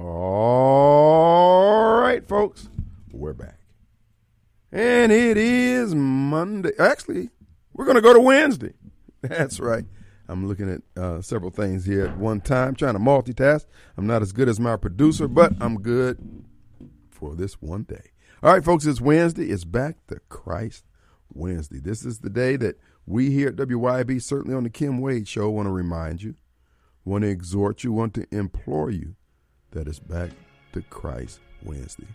All right, folks, we're back. And it is Monday. Actually, we're going to go to Wednesday. That's right. I'm looking at uh, several things here at one time, trying to multitask. I'm not as good as my producer, but I'm good for this one day. All right, folks, it's Wednesday. It's back to Christ Wednesday. This is the day that we here at WYB, certainly on the Kim Wade Show, want to remind you, want to exhort you, want to implore you that it's back to Christ Wednesday.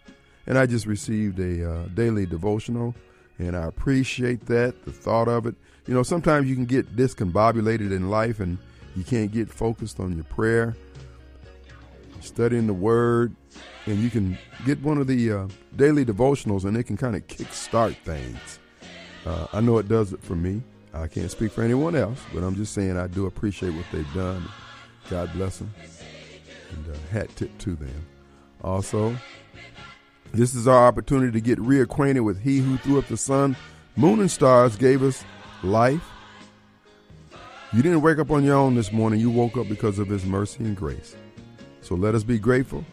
And I just received a uh, daily devotional, and I appreciate that, the thought of it. You know, sometimes you can get discombobulated in life and you can't get focused on your prayer, studying the Word, and you can get one of the uh, daily devotionals and it can kind of kickstart things. Uh, I know it does it for me. I can't speak for anyone else, but I'm just saying I do appreciate what they've done. God bless them and uh, hat tip to them. Also, this is our opportunity to get reacquainted with He who threw up the sun, moon, and stars, gave us life. You didn't wake up on your own this morning. You woke up because of His mercy and grace. So let us be grateful.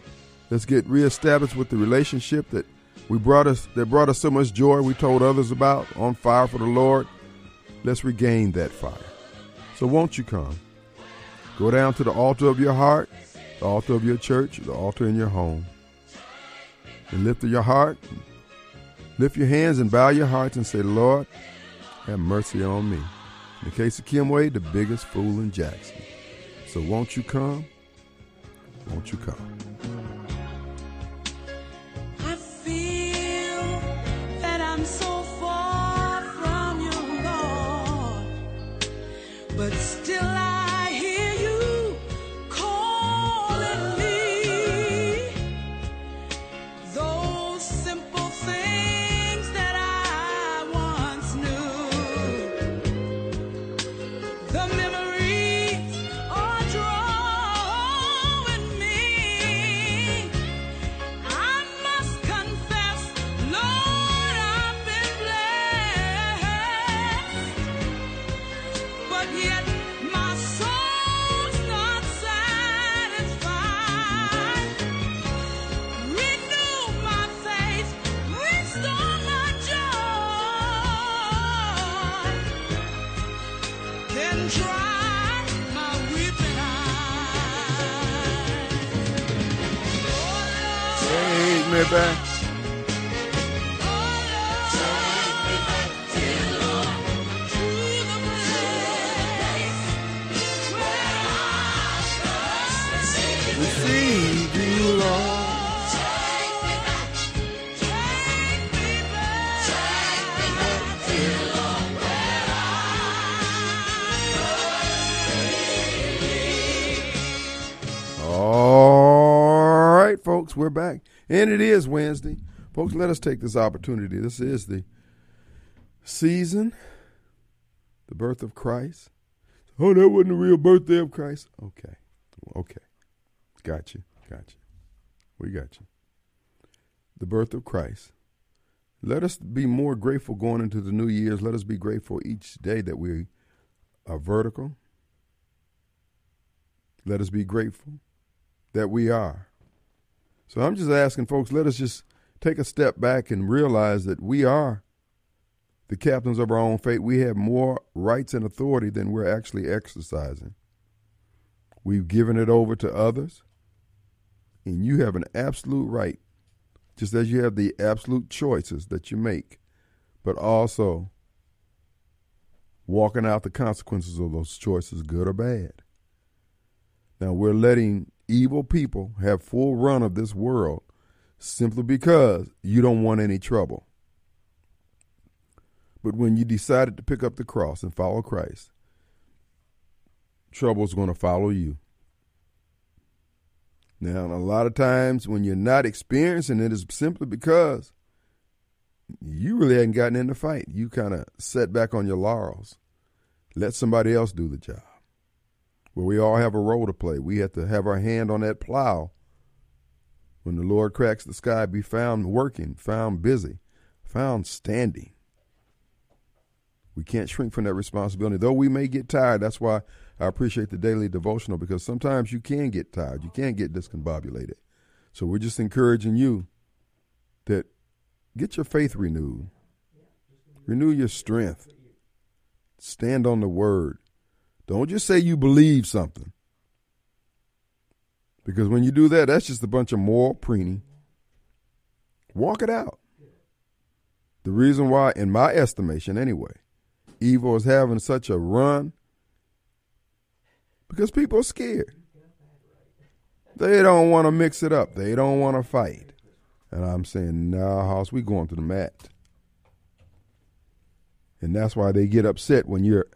Let's get reestablished with the relationship that we brought us that brought us so much joy. We told others about on fire for the Lord. Let's regain that fire. So won't you come? Go down to the altar of your heart the altar of your church, the altar in your home. And lift your heart, lift your hands and bow your hearts and say, Lord, have mercy on me. In the case of Kim Wade, the biggest fool in Jackson. So won't you come? Won't you come? And it is Wednesday. Folks, let us take this opportunity. This is the season, the birth of Christ. Oh, that wasn't the real birthday of Christ. Okay. Okay. Got you. Got you. We got you. The birth of Christ. Let us be more grateful going into the new years. Let us be grateful each day that we are vertical. Let us be grateful that we are. So I'm just asking folks, let us just take a step back and realize that we are the captains of our own fate. We have more rights and authority than we're actually exercising. We've given it over to others. And you have an absolute right, just as you have the absolute choices that you make, but also walking out the consequences of those choices, good or bad. Now, we're letting evil people have full run of this world simply because you don't want any trouble. But when you decided to pick up the cross and follow Christ, trouble's going to follow you. Now, a lot of times when you're not experiencing it, is simply because you really hadn't gotten in the fight. You kind of set back on your laurels. Let somebody else do the job. Where we all have a role to play. We have to have our hand on that plow. When the Lord cracks the sky, be found working, found busy, found standing. We can't shrink from that responsibility. Though we may get tired, that's why I appreciate the daily devotional because sometimes you can get tired. You can get discombobulated. So we're just encouraging you that get your faith renewed, renew your strength, stand on the word. Don't just say you believe something. Because when you do that, that's just a bunch of moral preening. Walk it out. The reason why, in my estimation anyway, evil is having such a run because people are scared. They don't want to mix it up. They don't want to fight. And I'm saying, nah, house, we going to the mat. And that's why they get upset when you're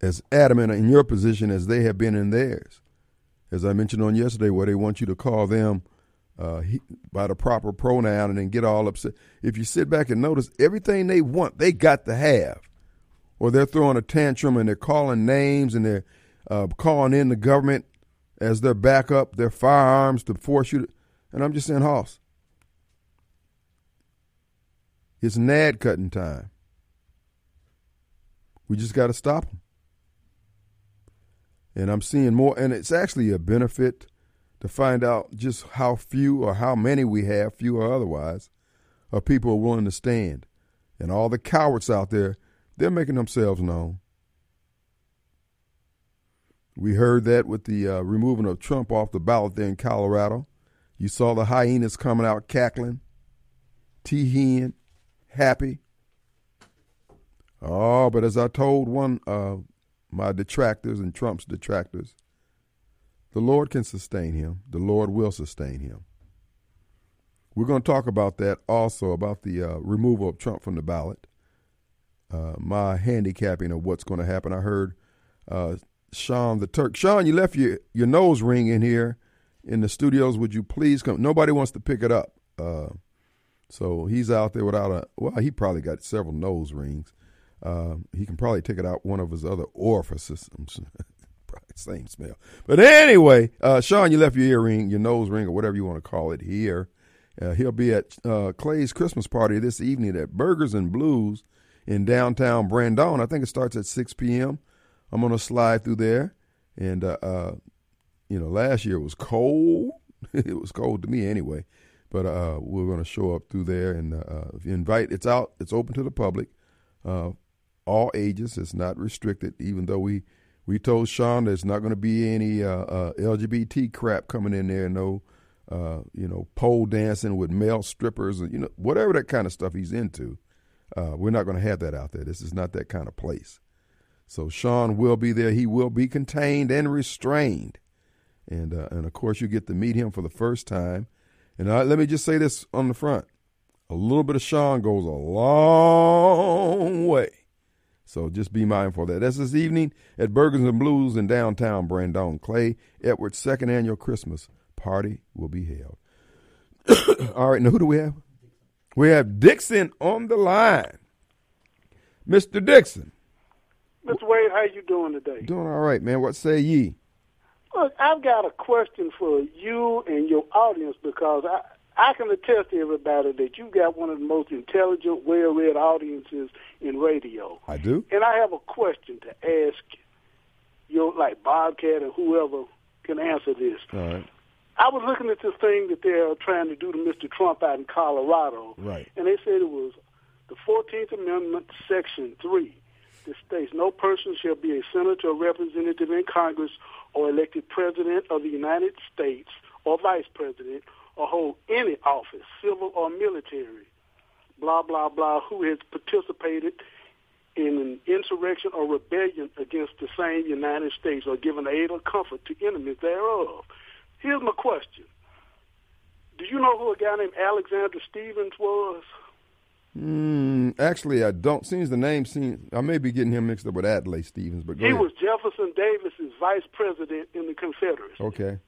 as adamant in your position as they have been in theirs. As I mentioned on yesterday, where they want you to call them uh, by the proper pronoun and then get all upset. If you sit back and notice, everything they want, they got to have. Or they're throwing a tantrum and they're calling names and they're uh, calling in the government as their backup, their firearms to force you to. And I'm just saying, Hoss, it's nad cutting time. We just got to stop them. And I'm seeing more, and it's actually a benefit to find out just how few or how many we have, few or otherwise, of people are willing to stand. And all the cowards out there, they're making themselves known. We heard that with the uh, removing of Trump off the ballot there in Colorado. You saw the hyenas coming out cackling, tee happy. Oh, but as I told one of my detractors and Trump's detractors, the Lord can sustain him. The Lord will sustain him. We're going to talk about that also, about the uh, removal of Trump from the ballot. Uh, my handicapping of what's going to happen. I heard uh, Sean the Turk. Sean, you left your, your nose ring in here in the studios. Would you please come? Nobody wants to pick it up. Uh, so he's out there without a, well, he probably got several nose rings. Uh, he can probably take it out one of his other orifices. Same smell. But anyway, uh, Sean, you left your earring, your nose ring, or whatever you want to call it here. Uh, he'll be at uh, Clay's Christmas party this evening at Burgers and Blues in downtown Brandon. I think it starts at 6 p.m. I'm going to slide through there. And, uh, uh, you know, last year it was cold. it was cold to me anyway. But uh, we're going to show up through there and invite. It's out. It's open to the public, all ages. It's not restricted, even though we – we told Sean there's not going to be any uh, uh, LGBT crap coming in there. No, uh, you know, pole dancing with male strippers, and you know, whatever that kind of stuff he's into. Uh, we're not going to have that out there. This is not that kind of place. So Sean will be there. He will be contained and restrained, and uh, and of course you get to meet him for the first time. And let me just say this on the front: a little bit of Sean goes a long way. So just be mindful of that. That's this evening at Burgers and Blues in downtown Brandon. Clay Edwards' second annual Christmas party will be held. All right, now who do we have? We have Dixon on the line. Mr. Dixon. Mr. Wade, how you doing today? Doing all right, man. What say ye? Look, I've got a question for you and your audience because I, I can attest to everybody that you've got one of the most intelligent, well-read audiences in radio. I do. And I have a question to ask you, like Bobcat or whoever can answer this. All right. I was looking at this thing that they're trying to do to Mr. Trump out in Colorado. Right. And they said it was the 14th Amendment, Section 3. that states no person shall be a senator or representative in Congress or elected president of the United States or vice president or hold any office, civil or military, blah, blah, blah, who has participated in an insurrection or rebellion against the same United States or given aid or comfort to enemies thereof. Here's my question. Do you know who a guy named Alexander Stephens was? Mm, actually, I don't. Seems the name seems. I may be getting him mixed up with Adlai Stevens, but He ahead. was Jefferson Davis's vice president in the Confederacy. okay.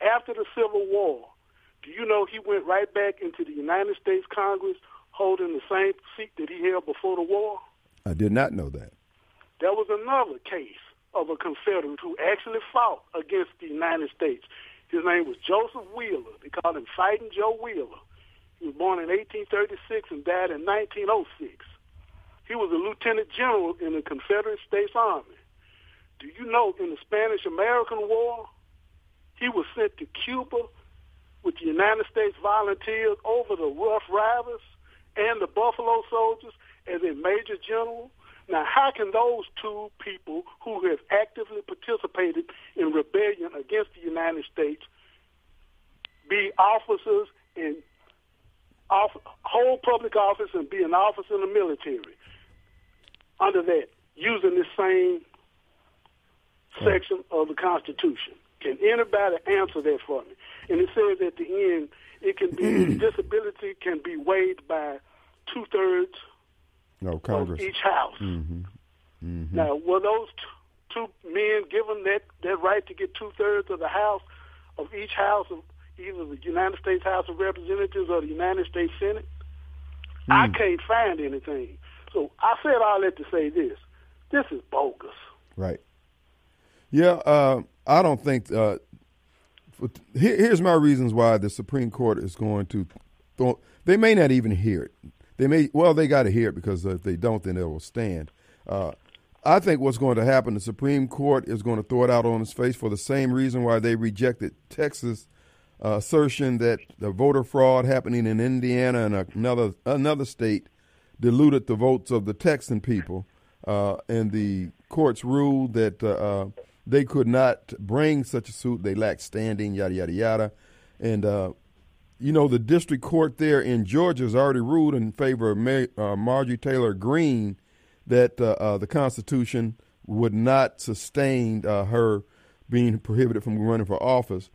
After the Civil War, do you know he went right back into the United States Congress holding the same seat that he held before the war? I did not know that. There was another case of a Confederate who actually fought against the United States. His name was Joseph Wheeler. They called him Fighting Joe Wheeler. He was born in 1836 and died in 1906. He was a lieutenant general in the Confederate States Army. Do you know in the Spanish American War, he was sent to Cuba with the United States volunteers over the Rough Riders and the Buffalo Soldiers as a major general? Now, how can those two people who have actively participated in rebellion against the United States be officers and off, hold public office and be an officer in the military under that, using the same section of the Constitution? Can anybody answer that for me? And it says at the end, it can be disability can be waived by two thirds No, of Congress. each house. Mm-hmm. Now, were those t- two men given that, that right to get two thirds of the House of each house of either the United States House of Representatives or the United States Senate? I can't find anything. So I said all that to say this: this is bogus. Right. Yeah, uh, I don't think. Uh, here, here's my reasons why the Supreme Court is going to. Throw, they may not even hear it. They may. Well, they got to hear it because if they don't, then it will stand. Uh, I think what's going to happen, the Supreme Court is going to throw it out on its face for the same reason why they rejected Texas uh, assertion that the voter fraud happening in Indiana and another another state diluted the votes of the Texan people, uh, and the courts ruled that uh, uh, they could not bring such a suit. They lacked standing, yada yada yada, and uh, you know the district court there in Georgia has already ruled in favor of Mar- uh, Marjorie Taylor Greene that uh, uh, the Constitution would not sustain uh, her being prohibited from running for office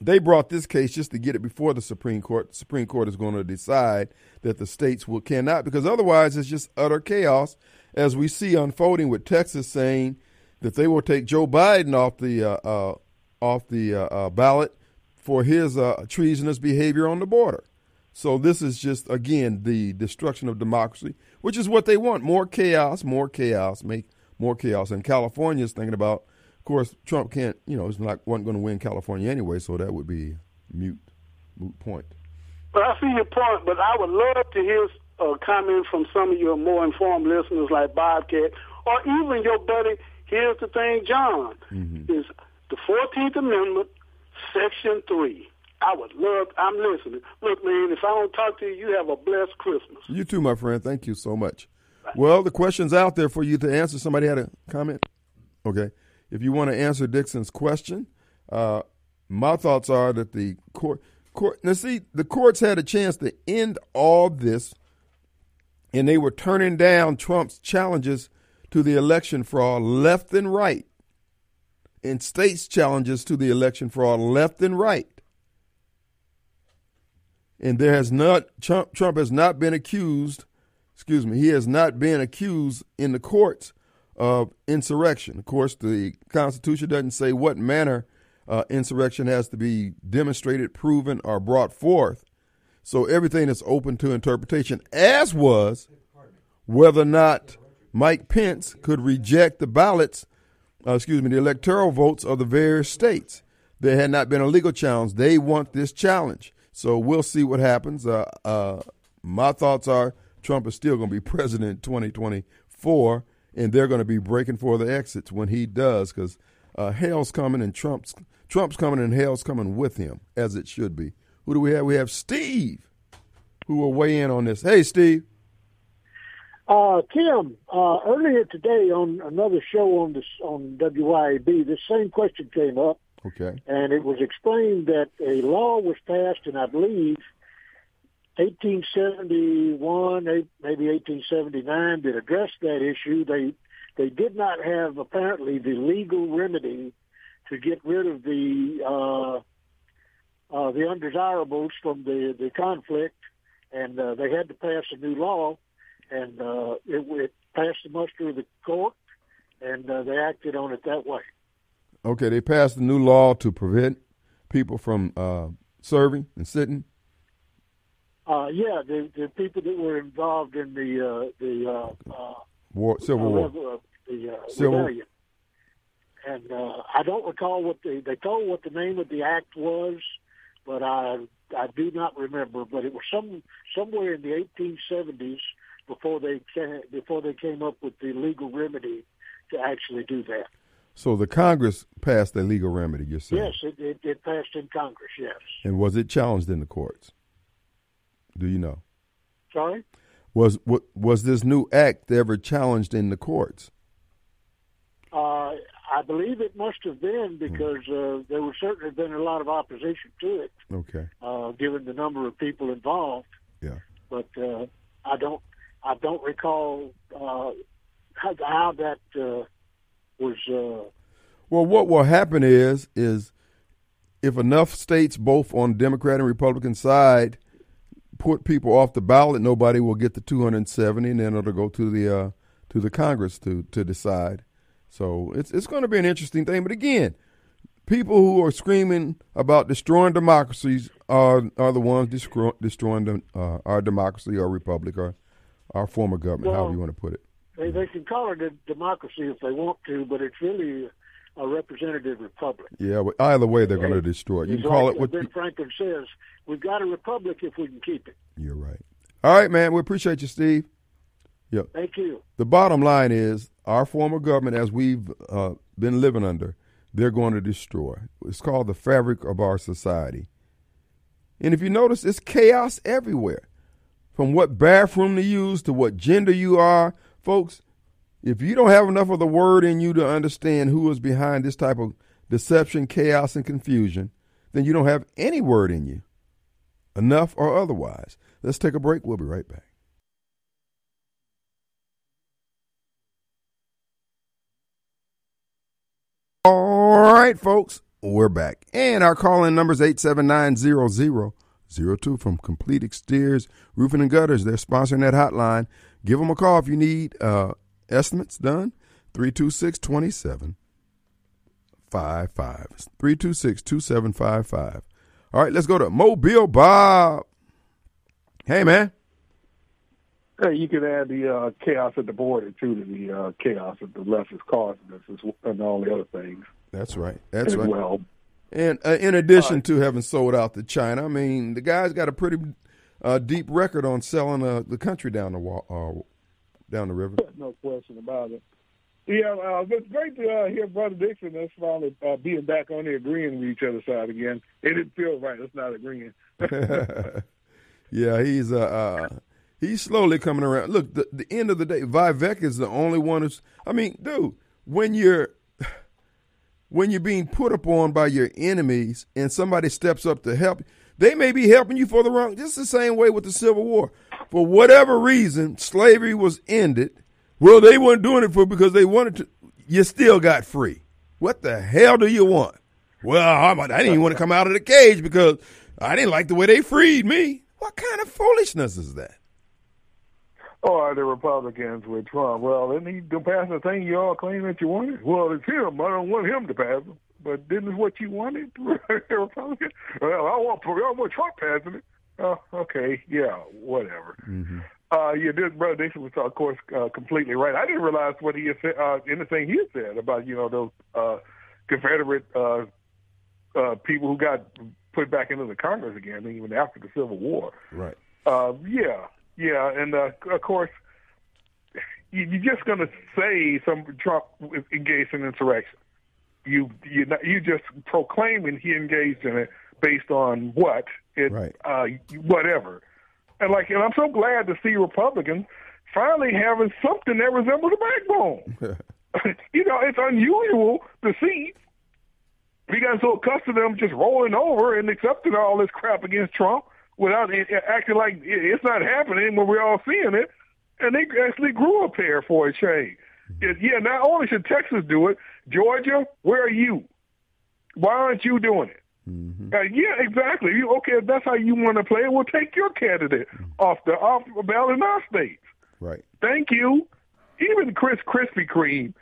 they brought this case just to get it before the Supreme Court. The Supreme Court is going to decide that the states will cannot because otherwise it's just utter chaos as we see unfolding with Texas saying that they will take Joe Biden off the uh, uh, off the uh, uh, ballot for his uh, treasonous behavior on the border. So this is just again the destruction of democracy, which is what they want: more chaos, more chaos, make more chaos. And California is thinking about of course, Trump can't, you know, is not wasn't going to win California anyway, so that would be mute, moot point. But I see your point, but I would love to hear a comment from some of your more informed listeners like Bobcat or even your buddy, here's the thing, John, is the 14th Amendment, Section 3. I would love, I'm listening. Look, man, if I don't talk to you, you have a blessed Christmas. You too, my friend. Thank you so much. Well, the question's out there for you to answer. Somebody had a comment? Okay. If you want to answer Dixon's question, uh, my thoughts are that the court, court, now see, the courts had a chance to end all this, and they were turning down Trump's challenges to the election fraud left and right, and states' challenges to the election fraud left and right. And there has not Trump, Trump has not been accused. Excuse me, he has not been accused in the courts of insurrection. Of course, the Constitution doesn't say what manner uh, insurrection has to be demonstrated, proven, or brought forth. So everything is open to interpretation, as was whether or not Mike Pence could reject the ballots, uh, excuse me, the electoral votes of the various states. There had not been a legal challenge. They want this challenge. So we'll see what happens. Uh, uh, my thoughts are Trump is still going to be president in 2024, and they're going to be breaking for the exits when he does, because uh, hell's coming and Trump's Trump's coming and hell's coming with him, as it should be. Who do we have? We have Steve, who will weigh in on this. Hey, Steve. Uh, Tim, uh, earlier today on another show on this on WYAB, this same question came up, Okay. and it was explained that a law was passed, and I believe 1871, eh, maybe 1879, that addressed that issue. They they did not have apparently the legal remedy to get rid of the uh, uh, the undesirables from the the conflict, and uh, they had to pass a new law, and uh, it, it passed the muster of the court, and uh, they acted on it that way. Okay, they passed a new law to prevent people from uh, serving and sitting. Uh, yeah, the the people that were involved in the uh, the uh, uh, War, Civil uh, War. the uh, Civil- rebellion. And uh, I don't recall what the they told what the name of the act was, but I I do not remember. But it was some somewhere in the 1870s before they ca- before they came up with the legal remedy to actually do that. So the Congress passed a legal remedy. You're saying? Yes, it, it, it passed in Congress. Yes. And was it challenged in the courts? Do you know? Sorry. Was wa- was this new act ever challenged in the courts? Uh, I believe it must have been because uh, there was certainly been a lot of opposition to it, Okay. uh, given the number of people involved. Yeah. But uh, I don't, I don't recall uh, how, how that uh, was. Uh, Well, what will happen is is if enough states, both on Democrat and Republican side, put people off the ballot, nobody will get the 270, and then it'll go to the uh, to the Congress to to decide. So it's it's going to be an interesting thing. But again, people who are screaming about destroying democracies are are the ones destroy, destroying uh, our democracy, our republic, or our form of government, however you want to put it. they, they can call it a democracy if they want to, but it's really a representative republic. Yeah, but either way, they're going to destroy it. You It's can call like it what. Ben Franklin says: "We've got a republic if we can keep it." You're right. All right, man. We appreciate you, Steve. Yep. Thank you. The bottom line is our form of government, as we've uh, been living under, they're going to destroy. It's called the fabric of our society. And if you notice, it's chaos everywhere. From what bathroom to use to what gender you are, folks. If you don't have enough of the word in you to understand who is behind this type of deception, chaos, and confusion, then you don't have any word in you, enough or otherwise. Let's take a break. We'll be right back. All right, folks, we're back. And our call in number is 879 from Complete Exteriors Roofing and Gutters. They're sponsoring that hotline. Give them a call if you need uh, estimates done. 326 2755. 326 2755. All right, let's go to Mobile Bob. Hey, man. Hey, you could add the uh, chaos at the border too to the uh, chaos that the left is causing us and all the other things That's right. That's as right. well. And uh, in addition to having sold out to China, I mean, the guy's got a pretty uh, deep record on selling uh, the country down the wa- uh, down the river. No question about it. Yeah, uh, it's great to uh, hear Brother Dixon us finally uh, being back on there agreeing with each other's side again. It didn't feel right. It's not agreeing. yeah, he's uh, uh, he's slowly coming around. Look, the, the end of the day, Vivek is the only one who's. I mean, dude, when you're when you're being put upon by your enemies and somebody steps up to help, they may be helping you for the wrong. Just the same way with the Civil War. For whatever reason, slavery was ended. Well, they weren't doing it for because they wanted to. You still got free. What the hell do you want? Well, I'm- I didn't even want to come out of the cage because I didn't like the way they freed me. What kind of foolishness is that? Or the Republicans with Trump. Well, didn't he pass the thing you all claim that you wanted? Well, it's him. I don't want him to pass it. But didn't it what you wanted, Republican? Well, I want, I want Trump passing it. Oh, okay, yeah, whatever. Uh, yeah, this brother Dixon was, of course, uh, completely right. I didn't realize what he had said, uh, anything he had said about, you know, those uh, Confederate uh, uh, people who got put back into the Congress again, even after the Civil War. Right. Uh, yeah, yeah, and uh, of course, you, you're just going to say some Trump engaged in insurrection. You you you just proclaiming he engaged in it based on what it Right. uh, whatever, and like and I'm so glad to see Republicans finally having something that resembles a backbone. you know, it's unusual to see. We got so accustomed to them just rolling over and accepting all this crap against Trump without acting like it's not happening when we're all seeing it. And they actually grew a pair for a change. Yeah, not only should Texas do it, Georgia, where are you? Why aren't you doing it? Uh, yeah, exactly. You, okay, if that's how you want to play it, we'll take your candidate off the off the ballot in our states. Right. Thank you. Even Chris Krispy Kreme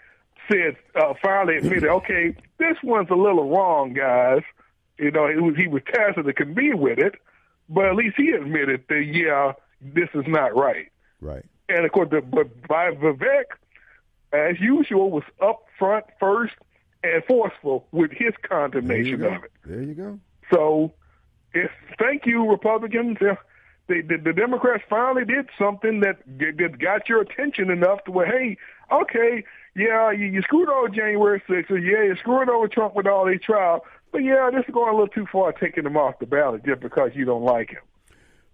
said uh, finally admitted, okay, this one's a little wrong, guys. You know, it was he was tasked to convene with it, but at least he admitted that yeah, this is not right. Right. And of course, the, but by Vivek, as usual, was up front first and forceful with his condemnation of it. There you go. So, if thank you, Republicans. If the, the, the Democrats finally did something that, that got your attention enough to where, hey, okay, yeah, you, you screwed over January 6th, or yeah, you screwed over Trump with all these trials, but yeah, this is going a little too far taking him off the ballot just because you don't like him.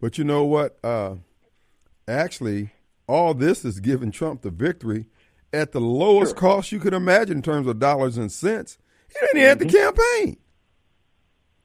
But you know what? Uh, actually, all this is giving Trump the victory at the lowest cost you could imagine in terms of dollars and cents. He didn't even have the campaign.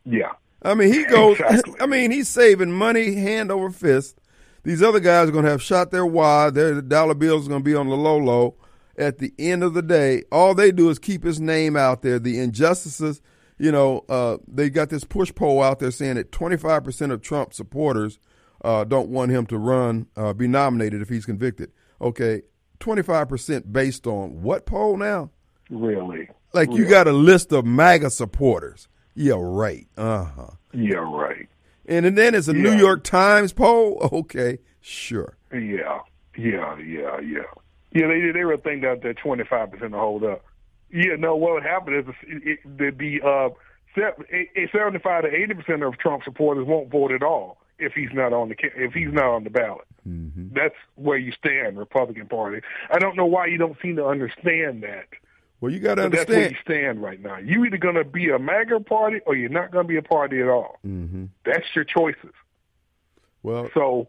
Yeah. I mean, he goes. Exactly. I mean, he's saving money hand over fist. These other guys are going to have shot their wad. Their dollar bills are going to be on the low low. At the end of the day, all they do is keep his name out there. The injustices, you know, uh, they got this push poll out there saying that 25% of Trump supporters uh, don't want him to run, uh, be nominated if he's convicted. Okay, 25% based on what poll now? Really. Like you got a list of MAGA supporters. Yeah, right. Uh huh. Yeah, right. And then it's a New York Times poll. Okay, sure. Yeah, yeah, yeah, yeah. Yeah, they they were thinking that that twenty five percent to hold up. Yeah, no. What would happen is it, it, the the uh, seventy five to eighty percent of Trump supporters won't vote at all if he's not on the if he's not on the ballot. That's where you stand, Republican Party. I don't know why you don't seem to understand that. Well, you got to But that's where understand. you stand right now. You either going to be a MAGA party or you're not going to be a party at all. hmm That's your choices. Well, So,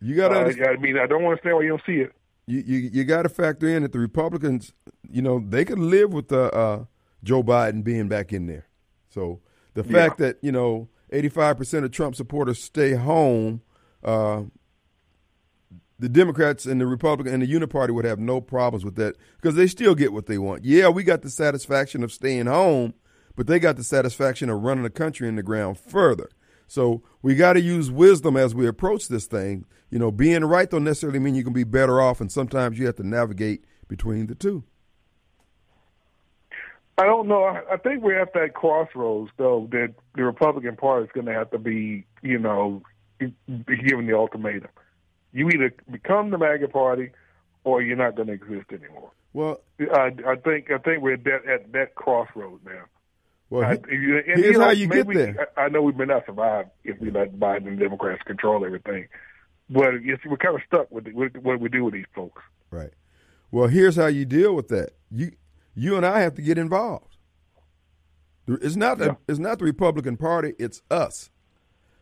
you got to uh. I mean, I don't understand why you don't see it. You you, you got to factor in that the Republicans, you know, they could live with the uh, Joe Biden being back in there. So the Yeah. fact that you know eighty five percent of Trump supporters stay home, uh, the Democrats and the Republican and the Uniparty would have no problems with that because they still get what they want. Yeah, we got the satisfaction of staying home, but they got the satisfaction of running the country in the ground further. So we got to use wisdom as we approach this thing. You know, being right don't necessarily mean you can be better off, and sometimes you have to navigate between the two. I don't know. I, think we're at that crossroads, though, that the Republican Party is going to have to be, you know, given the ultimatum. You either become the MAGA Party, or you're not going to exist anymore. Well, I, I think I think we're at that, at that crossroad now. Well, I, he- and, here's know, how you get there. I, I know we may not survive if we let Biden and Democrats control everything, but it's, we're kind of stuck with, it, with what we do with these folks. Right. Well, here's how you deal with that. You you and I have to get involved. It's not the, Yeah. it's not the Republican Party. It's us.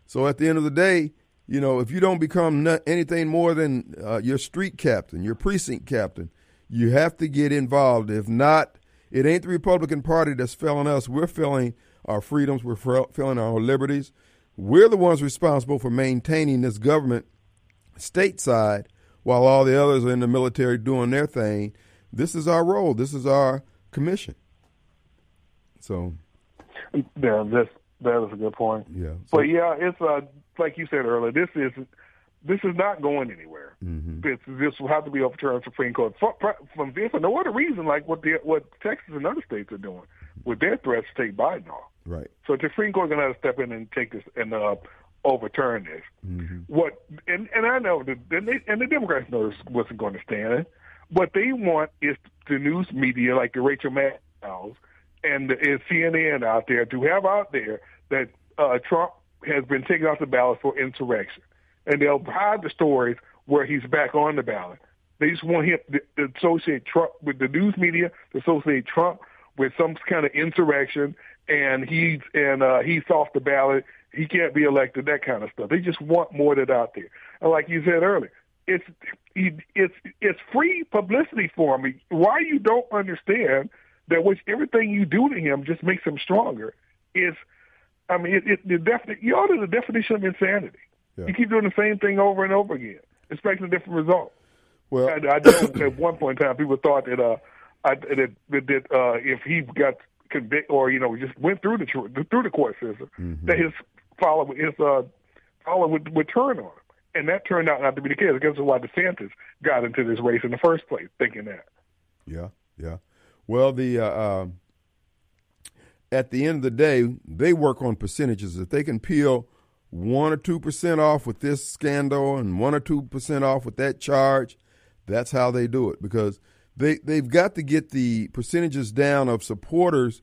So at the end of the day, you know, if you don't become no- anything more than uh, your street captain, your precinct captain, you have to get involved. If not, it ain't the Republican Party that's failing us. We're failing our freedoms. We're fa- failing our liberties. We're the ones responsible for maintaining this government stateside while all the others are in the military doing their thing. This is our role. This is our commission. So, Yeah, that's that is a good point. yeah. So, But yeah, it's uh, like you said earlier. This is this is not going anywhere. Mhm. This this will have to be overturned Supreme Court for, for, for, no other reason, like what the what Texas and other states are doing with their threats to take Biden off. right. So the Supreme Court going to have to step in and take this and uh, overturn this. Mhm. What and and I know that and, they, and the Democrats know this wasn't going to stand. What they want is the news media like the Rachel Maddows and the and CNN out there to have out there that uh, Trump has been taken off the ballot for insurrection, and they'll hide the stories where he's back on the ballot. They just want him to, associate Trump with the news media, to associate Trump with some kind of insurrection, and he's and uh, he's off the ballot. He can't be elected. That kind of stuff. They just want more of that out there. And like you said earlier, it's it's it's free publicity for him. Why you don't understand that which everything you do to him just makes him stronger is, I mean, it, it the definite you are the definition of insanity. Yeah. You keep doing the same thing over and over again, expecting a different result. Well, I, I know at one point in time people thought that uh, I, that, that uh, if he got convicted or you know just went through the through the court system, that his follow his uh, follow would, would turn on him, and that turned out not to be the case. I guess that's why DeSantis got into this race in the first place, thinking that. Yeah, yeah. Well, the uh, um, at the end of the day, they work on percentages. If they can peel one or two percent off with this scandal and one or two percent off with that charge, that's how they do it because they they've got to get the percentages down of supporters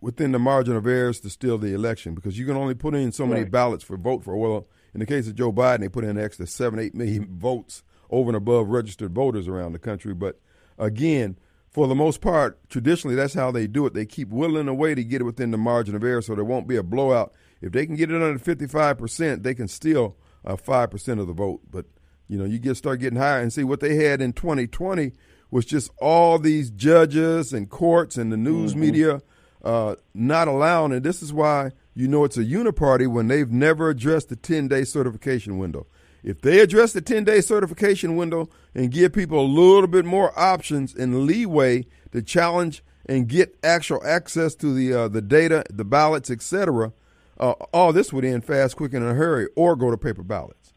within the margin of errors to steal the election because you can only put in so many Right. ballots for vote for. Well, in the case of Joe Biden, they put in an extra seven, eight million votes over and above registered voters around the country. But again, for the most part, traditionally that's how they do it. They keep whittling away to get it within the margin of error, so there won't be a blowout. If they can get it under fifty-five percent, they can steal uh, five percent of the vote. But you know, you get start getting higher and see what they had in 2020 was just all these judges and courts and the news media uh, not allowing it. This is why you know it's a uniparty when they've never addressed the 10 day certification window. If they address the 10 day certification window and give people a little bit more options and leeway to challenge and get actual access to the uh, the data, the ballots, etc., uh, all this would end fast, quick, and in a hurry, or go to paper ballots.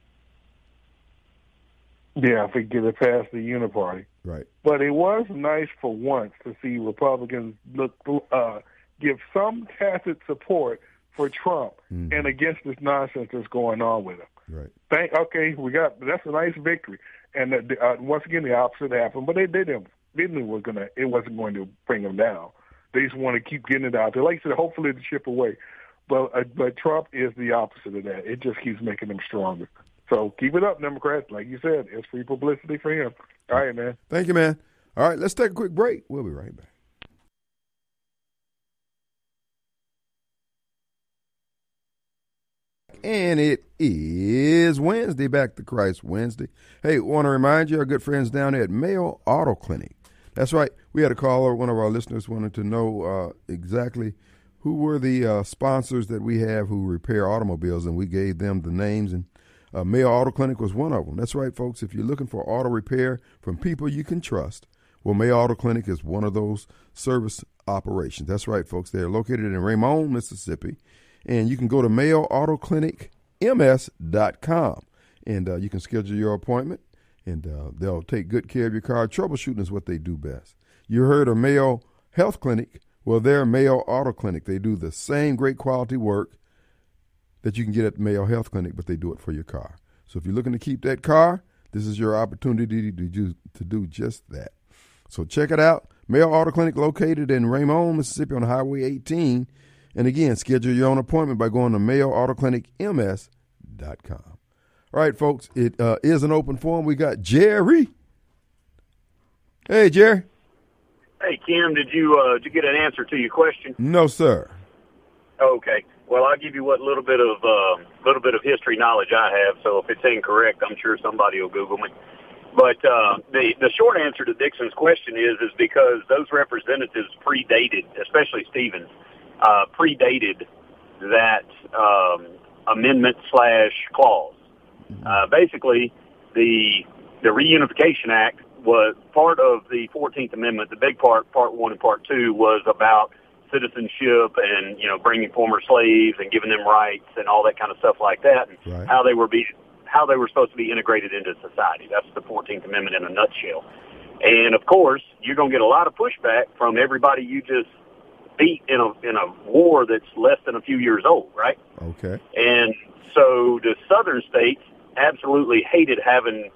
Yeah, if we get it past the uniparty. Right. But it was nice for once to see Republicans look uh, give some tacit support for Trump and against this nonsense that's going on with him. Right. Thank okay, we got that's a nice victory. And uh, uh, once again, the opposite happened, but they didn't. They knew it was gonna. It wasn't going to bring them down. They just want to keep getting it out there. Like I said, hopefully the chip away. But uh, but Trump is the opposite of that. It just keeps making them stronger. So keep it up, Democrats. Like you said, it's free publicity for him. All right, man. Thank you, man. All right, let's take a quick break. We'll be right back. And it is Wednesday, Back to Christ Wednesday. Hey, want to remind you, our good friends down at Mayo Auto Clinic. That's right. We had a caller, one of our listeners wanted to know uh, exactly who were the uh, sponsors that we have who repair automobiles, and we gave them the names. And uh, Mayo Auto Clinic was one of them. That's right, folks. If you're looking for auto repair from people you can trust, well, Mayo Auto Clinic is one of those service operations. That's right, folks. They're located in Raymond, Mississippi, and you can go to mayoautoclinicms.com and uh, you can schedule your appointment, and uh, they'll take good care of your car. Troubleshooting is what they do best. You heard of Mayo Health Clinic? Well, they're Mayo Auto Clinic. They do the same great quality work that you can get at Mayo Health Clinic, but they do it for your car. So if you're looking to keep that car, this is your opportunity to do, to do just that. So check it out. Mayo Auto Clinic located in Raymond, Mississippi on Highway 18. And again, schedule your own appointment by going to mayoautoclinicms.com. All right, folks, it uh, is an open forum. We got Jerry. Hey, Jerry. Hey Kim, did you uh, did you get an answer to your question? No, sir. Okay. Well, I'll give you what little bit of uh, little bit of history knowledge I have. So if it's incorrect, I'm sure somebody will Google me. But uh, the the short answer to Dixon's question is is because those representatives predated, especially Stephens, uh, predated that um, amendment slash clause. Uh, basically, the the Reunification Act was part of the Fourteenth Amendment. The big part, Part One and Part Two, was about citizenship and you know bringing former slaves and giving them rights and all that kind of stuff like that, and Right. how they were be how they were supposed to be integrated into society. That's the Fourteenth Amendment in a nutshell. And of course, you're going to get a lot of pushback from everybody you just beat in a in a war that's less than a few years old, right? Okay. And so the southern states absolutely hated having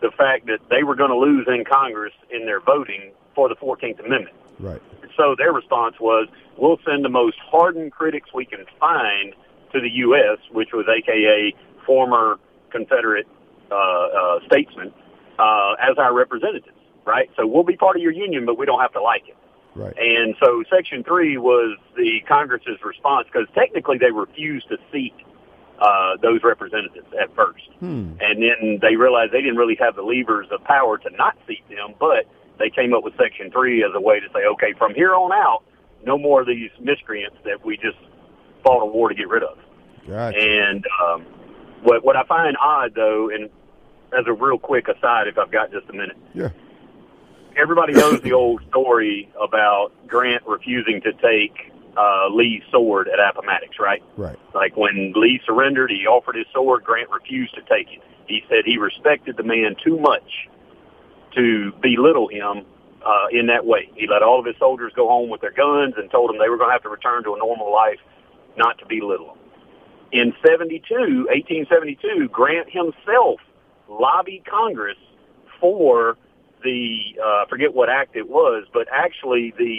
the fact that they were going to lose in Congress in their voting for the 14th Amendment. Right. So their response was, we'll send the most hardened critics we can find to the U.S., which was AKA former Confederate uh, uh, statesmen, uh, as our representatives, right? So we'll be part of your union, but we don't have to like it. Right. And so Section 3 was the Congress's response because technically they refused to seat uh, those representatives at first, and then they realized they didn't really have the levers of power to not seat them, but they came up with Section Three as a way to say, okay, from here on out, no more of these miscreants that we just fought a war to get rid of. Gotcha. And um, what what I find odd though, and as a real quick aside, if I've got just a minute, Yeah. everybody knows the old story about Grant refusing to take uh, Lee's sword at Appomattox, right? Right. Like when Lee surrendered, he offered his sword. Grant refused to take it. He said he respected the man too much to belittle him uh, in that way. He let all of his soldiers go home with their guns and told them they were going to have to return to a normal life, not to belittle them. In 72, 1872, Grant himself lobbied Congress for the uh, I forget what act it was, but actually the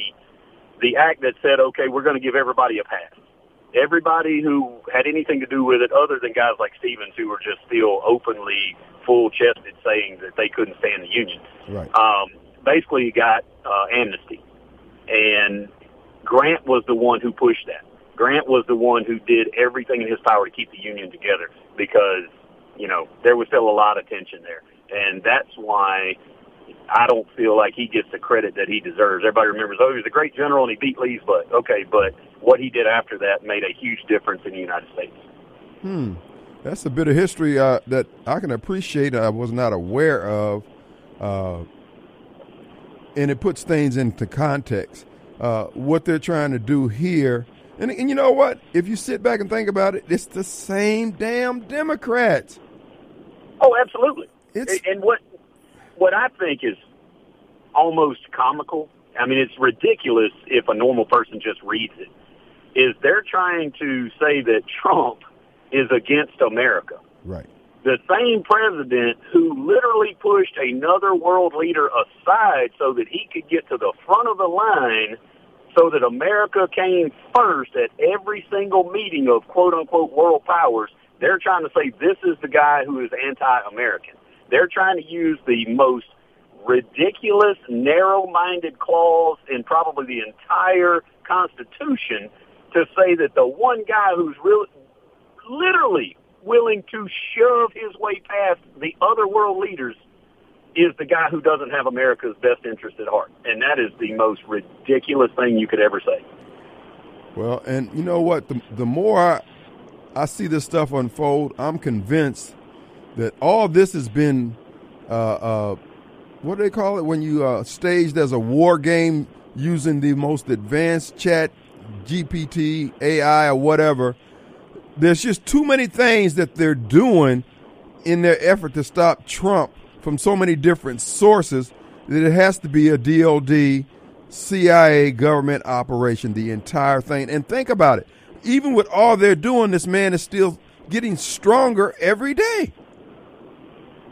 the act that said, okay, we're going to give everybody a pass. Everybody who had anything to do with it, other than guys like Stephens, who were just still openly, full-chested, saying that they couldn't stand the Union, Right. um, basically got uh, amnesty. And Grant was the one who pushed that. Grant was the one who did everything in his power to keep the Union together because, you know, there was still a lot of tension there. And that's why I don't feel like he gets the credit that he deserves. Everybody remembers, oh, he was a great general and he beat Lee's butt. Okay, but what he did after that made a huge difference in the United States. Hmm. That's a bit of history uh, that I can appreciate. I was not aware of, uh, and it puts things into context. Uh, what they're trying to do here, and, and you know what? If you sit back and think about it, it's the same damn Democrats. Oh, absolutely. It's- and what what I think is almost comical. I mean, it's ridiculous if a normal person just reads it. Is they're trying to say that Trump is against America. Right. The same president who literally pushed another world leader aside so that he could get to the front of the line so that America came first at every single meeting of quote unquote world powers. They're trying to say this is the guy who is anti-American. They're trying to use the most ridiculous, narrow-minded clause in probably the entire Constitution to say that the one guy who's really, literally willing to shove his way past the other world leaders is the guy who doesn't have America's best interest at heart. And that is the most ridiculous thing you could ever say. Well, and you know what? The, the more I, I see this stuff unfold, I'm convinced that all this has been, uh, uh, what do they call it when you uh, staged as a war game using the most advanced chat, GPT, AI, or whatever. There's just too many things that they're doing in their effort to stop Trump from so many different sources that it has to be a DOD, CIA government operation, the entire thing. And think about it. Even with all they're doing, this man is still getting stronger every day.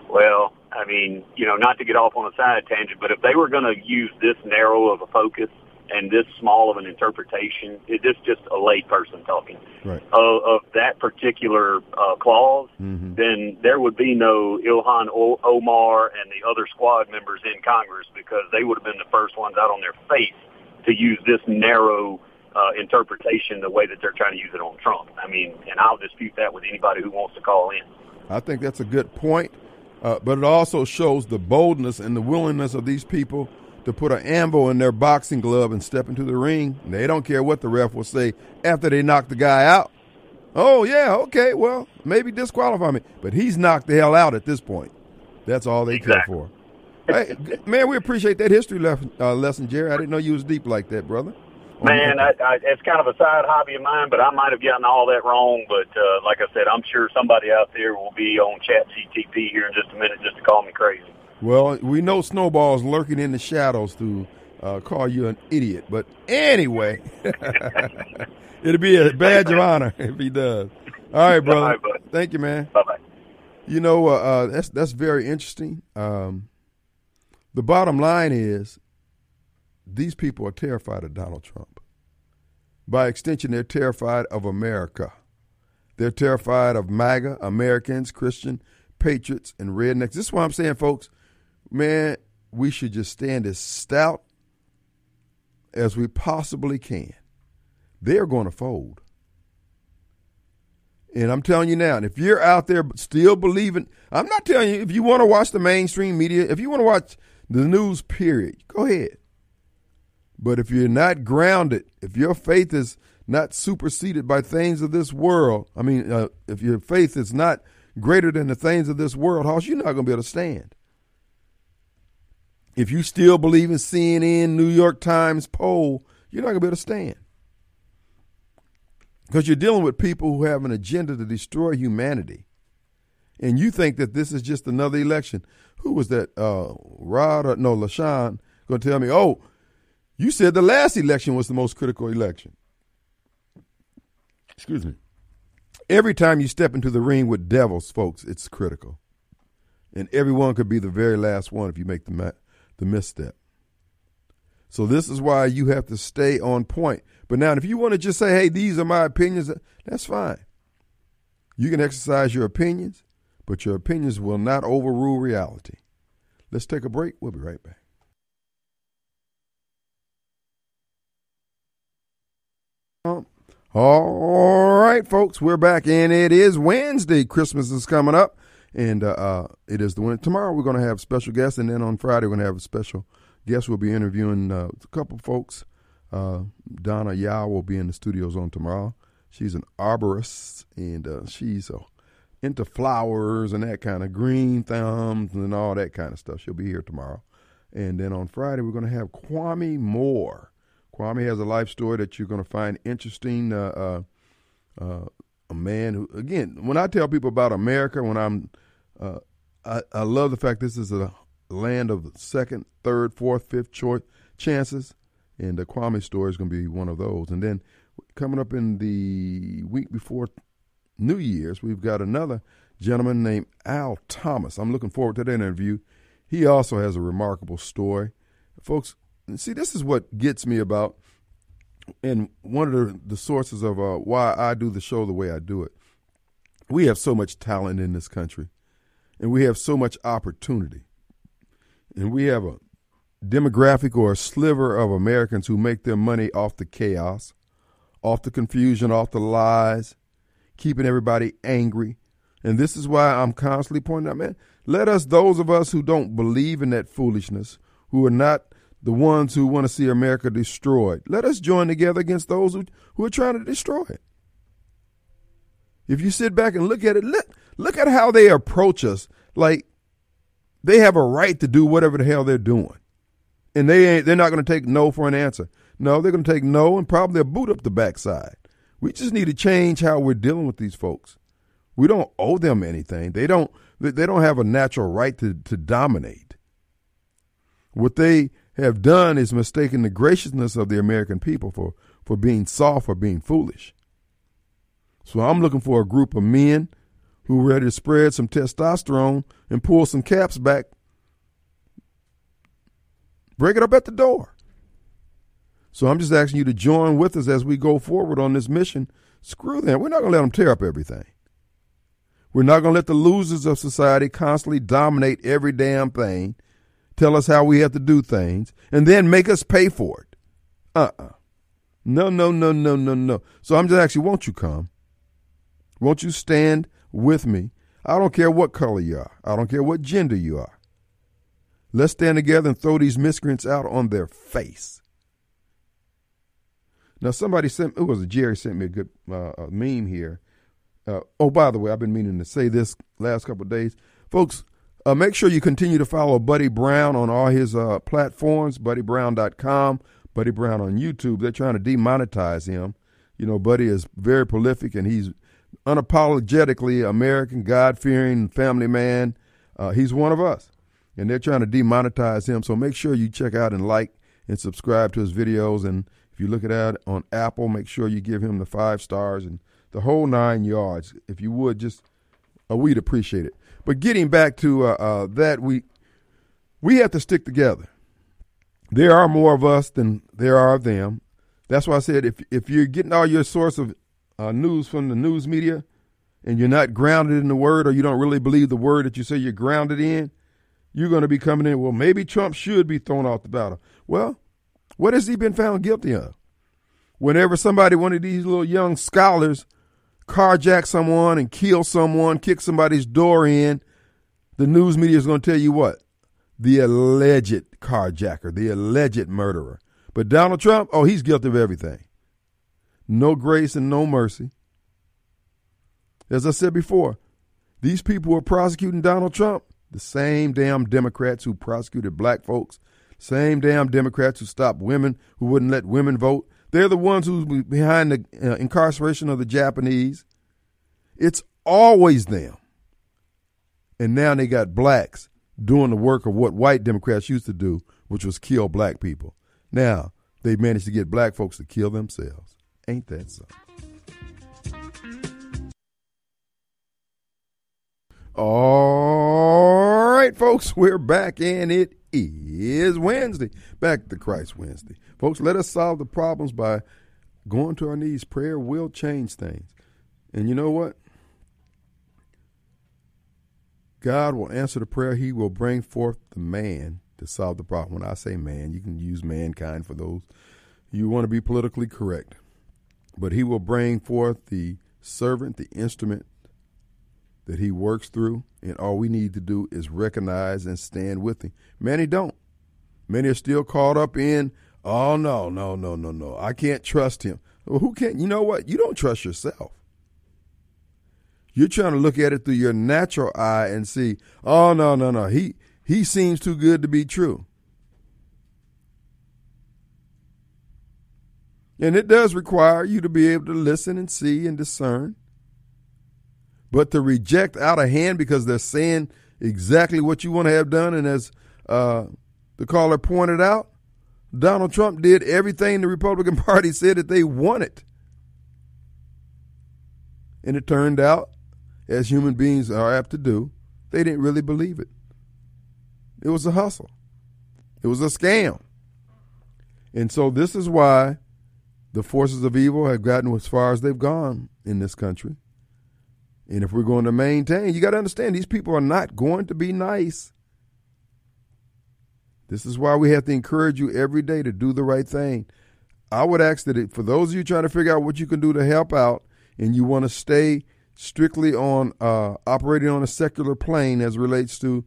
Well, I mean, you know, not to get off on a side tangent, but if they were going to use this narrow of a focus and this small of an interpretation, it is just a lay person talking Right. of, of that particular uh, clause, then there would be no Ilhan o- Omar and the other squad members in Congress because they would have been the first ones out on their face to use this narrow uh, interpretation the way that they're trying to use it on Trump. I mean, and I'll dispute that with anybody who wants to call in. I think that's a good point. Uh, but it also shows the boldness and the willingness of these people to put an ambo in their boxing glove and step into the ring. They don't care what the ref will say after they knock the guy out. Oh, yeah, okay, well, maybe disqualify me. But he's knocked the hell out at this point. That's all they Exactly. care for. Hey, man, we appreciate that history uh, lesson, Jerry. I didn't know you was deep like that, brother. Man, I, I, it's kind of a side hobby of mine, but I might have gotten all that wrong. But uh, like I said, I'm sure somebody out there will be on Chat GTP here in just a minute just to call me crazy. Well, we know Snowball's lurking in the shadows to uh, call you an idiot. But anyway, it'll be a badge of honor if he does. All right, brother. All right, bud. Thank you, man. Bye bye. You know, uh, uh, that's that's very interesting. Um, the bottom line is, these people are terrified of Donald Trump. By extension, they're terrified of America. They're terrified of MAGA, Americans, Christian patriots, and rednecks. This is why I'm saying, folks, man, we should just stand as stout as we possibly can. They're going to fold. And I'm telling you now, and if you're out there still believing, I'm not telling you if you want to watch the mainstream media, if you want to watch the news, period, go ahead. But if you're not grounded, if your faith is not superseded by things of this world, I mean, uh, if your faith is not greater than the things of this world, Hoss, you're not going to be able to stand. If you still believe in CNN, New York Times poll, you're not going to be able to stand. Because you're dealing with people who have an agenda to destroy humanity. And you think that this is just another election. Who was that? Uh, Rod or no, LaShawn going to tell me, oh, you said the last election was the most critical election. Excuse me. Every time you step into the ring with devils, folks, it's critical. And everyone could be the very last one if you make the, ma- the misstep. So this is why you have to stay on point. But now, if you want to just say, hey, these are my opinions, that's fine. You can exercise your opinions, but your opinions will not overrule reality. Let's take a break. We'll be right back. Um, all right, folks, we're back, and it is Wednesday. Christmas is coming up, and uh, uh, it is the winter. Tomorrow we're going to have special guests, and then on Friday we're going to have a special guest. We'll be interviewing uh, a couple folks. Uh, Donna Yao will be in the studios on tomorrow. She's an arborist, and uh, she's uh, into flowers and that kind of green thumbs and all that kind of stuff. She'll be here tomorrow. And then on Friday, we're going to have Kwame Moore. Kwame has a life story that you're going to find interesting. Uh, uh, uh, a man who, again, when I tell people about America, when I'm, uh, I, I love the fact this is a land of second, third, fourth, fifth choice chances, and the Kwame story is going to be one of those. And then coming up in the week before New Year's, we've got another gentleman named Al Thomas. I'm looking forward to that interview. He also has a remarkable story. Folks, see, this is what gets me about, and one of the, the sources of uh, why I do the show the way I do it. We have so much talent in this country, and we have so much opportunity. And we have a demographic or a sliver of Americans who make their money off the chaos, off the confusion, off the lies, keeping everybody angry. And this is why I'm constantly pointing out, man, let us, those of us who don't believe in that foolishness, who are not the ones who want to see America destroyed, let us join together against those who, who are trying to destroy it. If you sit back and look at it, look, look at how they approach us. Like they have a right to do whatever the hell they're doing. And they ain't they're not gonna take no for an answer. No, they're gonna take no and probably a boot up the backside. We just need to change how we're dealing with these folks. We don't owe them anything. They don't they don't have a natural right to, to dominate. What they have done is mistaken the graciousness of the American people for, for being soft or being foolish. So I'm looking for a group of men who are ready to spread some testosterone and pull some caps back. Break it up at the door. So I'm just asking you to join with us as we go forward on this mission. Screw them. We're not going to let them tear up everything. We're not going to let the losers of society constantly dominate every damn thing, tell us how we have to do things, and then make us pay for it. Uh uh No, no, no, no, no, no. So I'm just actually, won't you come? Won't you stand with me? I don't care what color you are, I don't care what gender you are. Let's stand together and throw these miscreants out on their face. Now, somebody sent, it was Jerry sent me a good uh, a meme here. Uh, oh, by the way, I've been meaning to say this last couple of days. Folks, uh, make sure you continue to follow Buddy Brown on all his uh, platforms, buddybrown.com, Buddy Brown on YouTube. They're trying to demonetize him. You know, Buddy is very prolific and he's unapologetically American, God fearing, family man. Uh, he's one of us. And they're trying to demonetize him. So make sure you check out and like and subscribe to his videos. And if you look at that on Apple, make sure you give him the five stars and the whole nine yards. If you would, just uh, we'd appreciate it. But getting back to uh, uh, that, we we have to stick together. There are more of us than there are of them. That's why I said if if you're getting all your source of uh, news from the news media, and you're not grounded in the word, or you don't really believe the word that you say you're grounded in, you're going to be coming in. Well, maybe Trump should be thrown off the battle. Well, what has he been found guilty of? Whenever somebody, one of these little young scholars, carjack someone and kill someone, kick somebody's door in, the news media is going to tell you what? The alleged carjacker, the alleged murderer. But Donald Trump, oh, he's guilty of everything. No grace and no mercy. As I said before, these people who are prosecuting Donald Trump, the same damn Democrats who prosecuted black folks, same damn Democrats who stopped women, who wouldn't let women vote. They're the ones who's behind the uh, incarceration of the Japanese. It's always them. And now they got blacks doing the work of what white Democrats used to do, which was kill black people. Now they managed to get black folks to kill themselves. Ain't that so? All right, folks, we're back, and it is Wednesday. Back to Christ Wednesday. Folks, let us solve the problems by going to our knees. Prayer will change things. And you know what? God will answer the prayer. He will bring forth the man to solve the problem. When I say man, you can use mankind for those you want to be politically correct. But he will bring forth the servant, the instrument that he works through, and all we need to do is recognize and stand with him. Many don't. Many are still caught up in, oh no, no, no, no, no. I can't trust him. Well, who can? You know what? You don't trust yourself. You're trying to look at it through your natural eye and see, oh no, no, no. He he seems too good to be true. And it does require you to be able to listen and see and discern. But to reject out of hand because they're saying exactly what you want to have done, and as uh, the caller pointed out, Donald Trump did everything the Republican Party said that they wanted. And it turned out, as human beings are apt to do, they didn't really believe it. It was a hustle, it was a scam. And so, this is why the forces of evil have gotten as far as they've gone in this country. And if we're going to maintain, you got to understand these people are not going to be nice. This is why we have to encourage you every day to do the right thing. I would ask that it, for those of you trying to figure out what you can do to help out and you want to stay strictly on uh, operating on a secular plane as relates to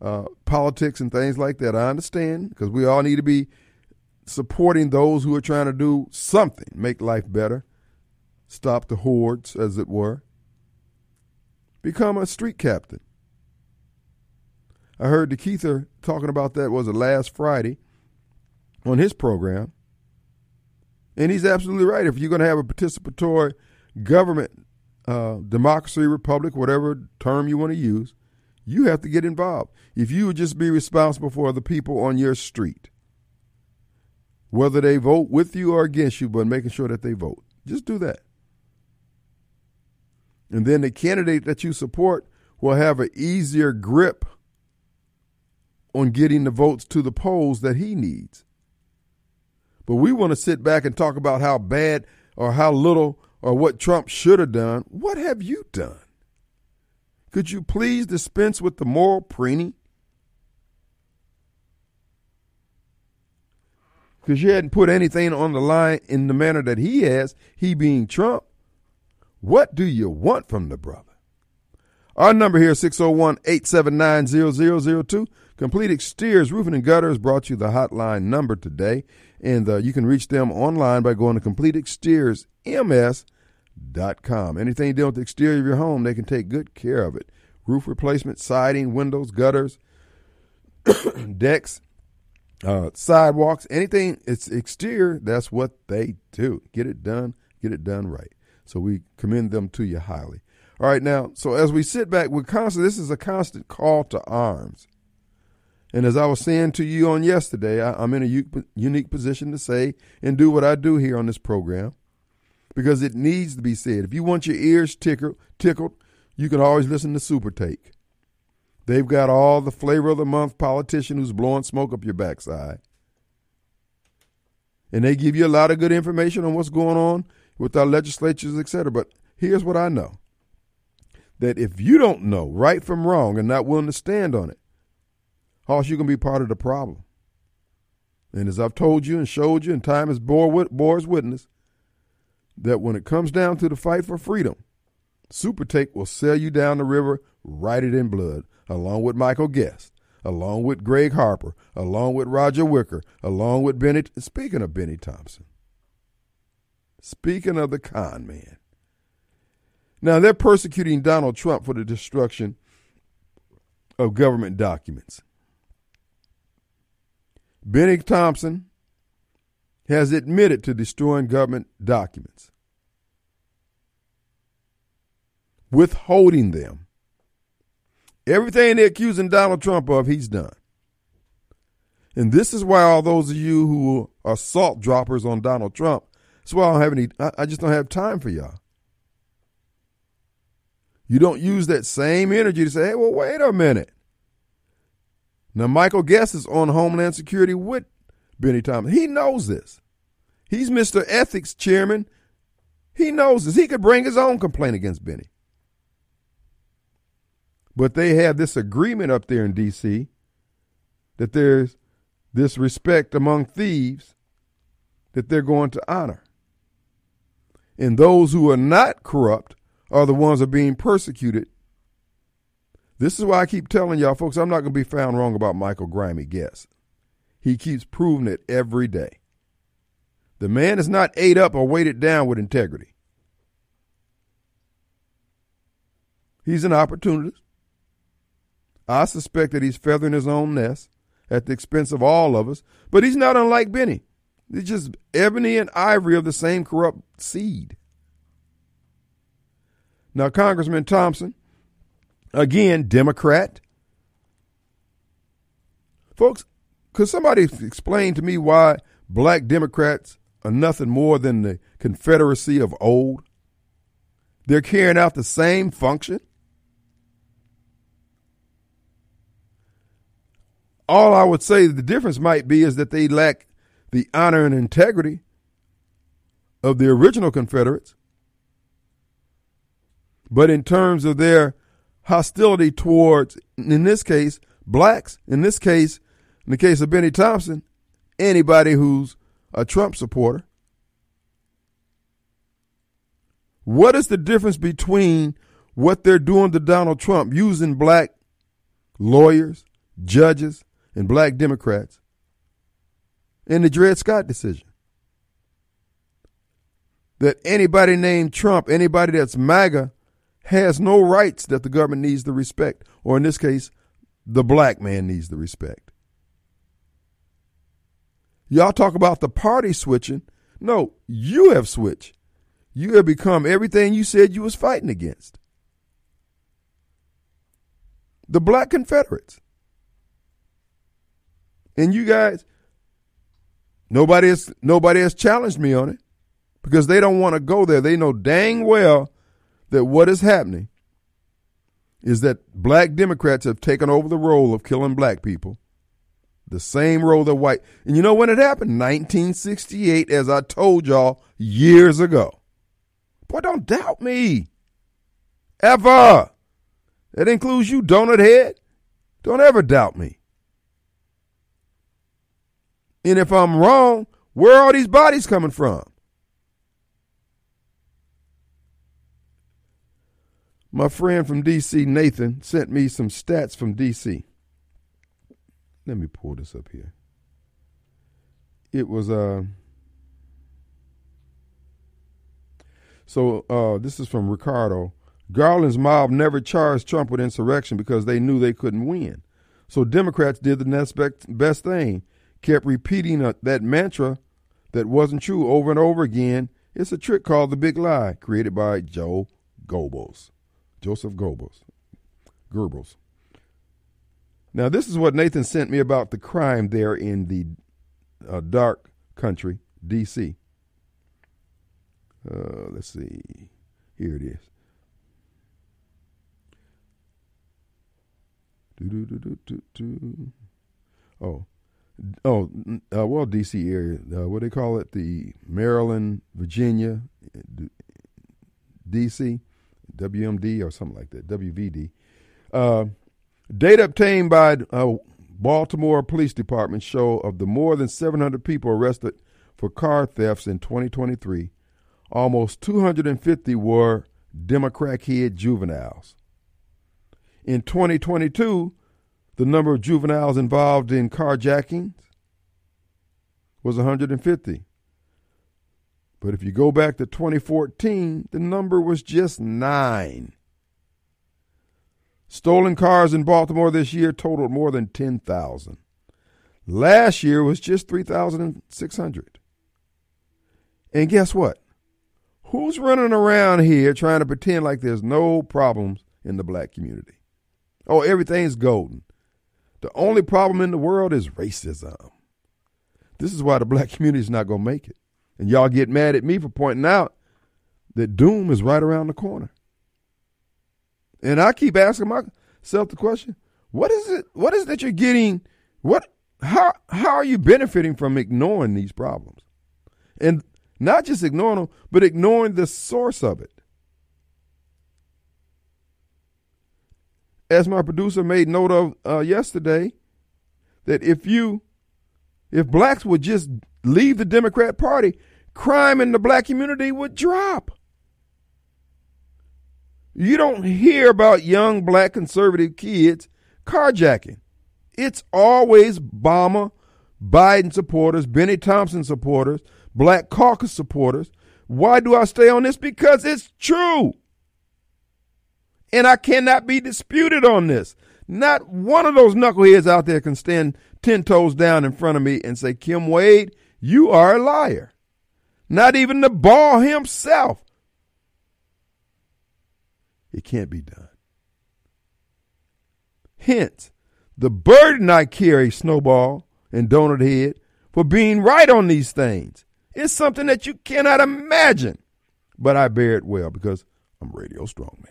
uh, politics and things like that, I understand because we all need to be supporting those who are trying to do something, make life better, stop the hordes, as it were become a street captain. I heard DeKeither talking about that was it last Friday on his program. And he's absolutely right. If you're going to have a participatory government, uh, democracy, republic, whatever term you want to use, you have to get involved. If you would just be responsible for the people on your street, whether they vote with you or against you, but making sure that they vote, just do that. And then the candidate that you support will have an easier grip on getting the votes to the polls that he needs. But we want to sit back and talk about how bad or how little or what Trump should have done. What have you done? Could you please dispense with the moral preening? Because you hadn't put anything on the line in the manner that he has, he being Trump. What do you want from the brother? Our number here is 601 879 0002. Complete Exteriors Roofing and Gutters brought you the hotline number today. And uh, you can reach them online by going to CompleteExteriorsMS.com. Anything dealing with the exterior of your home, they can take good care of it. Roof replacement, siding, windows, gutters, decks, uh, sidewalks, anything it's exterior, that's what they do. Get it done, get it done right. So we commend them to you highly. All right, now, so as we sit back, we're constant, this is a constant call to arms. And as I was saying to you on yesterday, I, am in a unique position to say and do what I do here on this program because it needs to be said. If you want your ears tickled, tickled you can always listen to SuperTalk. They've got all the flavor of the month politician who's blowing smoke up your backside. And they give you a lot of good information on what's going on with our legislatures, etc. But here's what I know that if you don't know right from wrong and not willing to stand on it, Hoss, you're going to be part of the problem. And as I've told you and showed you, and time has bore, bores witness, that when it comes down to the fight for freedom, SuperTalk will sell you down the river, write it in blood, along with Michael Guest, along with Gregg Harper, along with Roger Wicker, along with Bennie. Speaking of Bennie Thompson, speaking of the con man. Now they're persecuting Donald Trump for the destruction of government documents. Bennie Thompson has admitted to destroying government documents, withholding them. Everything they're accusing Donald Trump of, he's done. And this is why all those of you who are salt droppers on Donald Trump, that's why I don't have any I, I just don't have time for y'all. You don't use that same energy to say, hey, well, wait a minute. Now, Michael Guest is on Homeland Security with Bennie Thomas. He knows this. He's Mr. Ethics Chairman. He knows this. He could bring his own complaint against Bennie. But they have this agreement up there in D.C. that there's this respect among thieves that they're going to honor. And those who are not corrupt are the ones that are being persecuted. This is why I keep telling y'all, folks, I'm not going to be found wrong about Michael Grimy Guest. He keeps proving it every day. The man is not ate up or weighted down with integrity. He's an opportunist. I suspect that he's feathering his own nest at the expense of all of us, but he's not unlike Bennie. He's just ebony and ivory of the same corrupt seed. Now, Congressman Thompson, again, Democrat. Folks, could somebody explain to me why black Democrats are nothing more than the Confederacy of old? They're carrying out the same function. All I would say the difference might be is that they lack the honor and integrity of the original Confederates. But in terms of their hostility towards, in this case, blacks, in this case, in the case of Bennie Thompson, anybody who's a Trump supporter. What is the difference between what they're doing to Donald Trump using black lawyers, judges, and black Democrats and the Dred Scott decision? That anybody named Trump, anybody that's MAGA, has no rights that the government needs to respect, or in this case, the black man needs to respect. Y'all talk about the party switching. No, you have switched. You have become everything you said you was fighting against. The black Confederates. And you guys, nobody has nobody has challenged me on it because they don't want to go there. They know dang well that what is happening is that black Democrats have taken over the role of killing black people the same role that white. And you know when it happened? 1968, as I told y'all years ago. Boy, don't doubt me. Ever. That includes you, donut head. Don't ever doubt me. And if I'm wrong, where are all these bodies coming from? My friend from DC, Nathan, sent me some stats from DC. Let me pull this up here. It was uh so uh this is from Ricardo. Garland's mob never charged Trump with insurrection because they knew they couldn't win. So Democrats did the next best thing, kept repeating a, that mantra that wasn't true over and over again. It's a trick called the big lie, created by Joe Goebbels, Joseph Goebbels, Goebbels. Now, this is what Nathan sent me about the crime there in the uh, dark country, D.C. Uh, let's see. Here it is. Oh, oh, uh, well, D.C. area. Uh, what do they call it? The Maryland, Virginia, D.C., WMD or something like that, WVD. Uh, Data obtained by uh, Baltimore Police Department show of the more than 700 people arrested for car thefts in 2023, almost 250 were Democrat head juveniles. In 2022, the number of juveniles involved in carjackings was 150. But if you go back to 2014, the number was just nine. Stolen cars in Baltimore this year totaled more than 10,000. Last year was just 3,600. And guess what? Who's running around here trying to pretend like there's no problems in the black community? Oh, everything's golden. The only problem in the world is racism. This is why the black community is not going to make it. And y'all get mad at me for pointing out that doom is right around the corner. And I keep asking myself the question, what is it what is that you're getting what how how are you benefiting from ignoring these problems? And not just ignoring them, but ignoring the source of it. As my producer made note of uh, yesterday, that if you if blacks would just leave the Democrat Party, crime in the black community would drop. You don't hear about young black conservative kids carjacking. It's always Obama, Biden supporters, Bennie Thompson supporters, Black Caucus supporters. Why do I stay on this? Because it's true. And I cannot be disputed on this. Not one of those knuckleheads out there can stand 10 toes down in front of me and say, Kim Wade, you are a liar. Not even the ball himself. It can't be done. Hence, the burden I carry, Snowball and Donut Head, for being right on these things. It's something that you cannot imagine. But I bear it well because I'm Radio Strongman.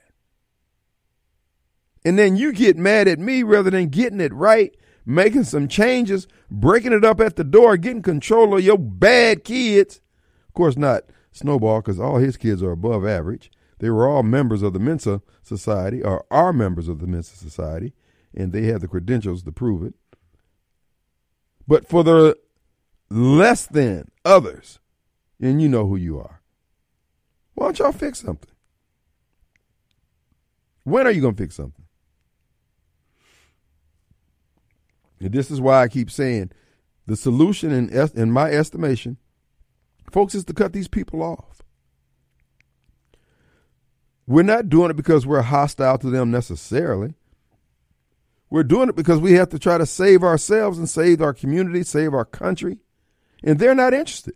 And then you get mad at me rather than getting it right, making some changes, breaking it up at the door, getting control of your bad kids. Of course, not Snowball because all his kids are above average. They were all members of the Mensa Society, or are members of the Mensa Society, and they have the credentials to prove it. But for the less than others, and you know who you are, why don't y'all fix something? When are you going to fix something? And this is why I keep saying the solution, in, in my estimation, folks, is to cut these people off. We're not doing it because we're hostile to them necessarily. We're doing it because we have to try to save ourselves and save our community, save our country. And they're not interested.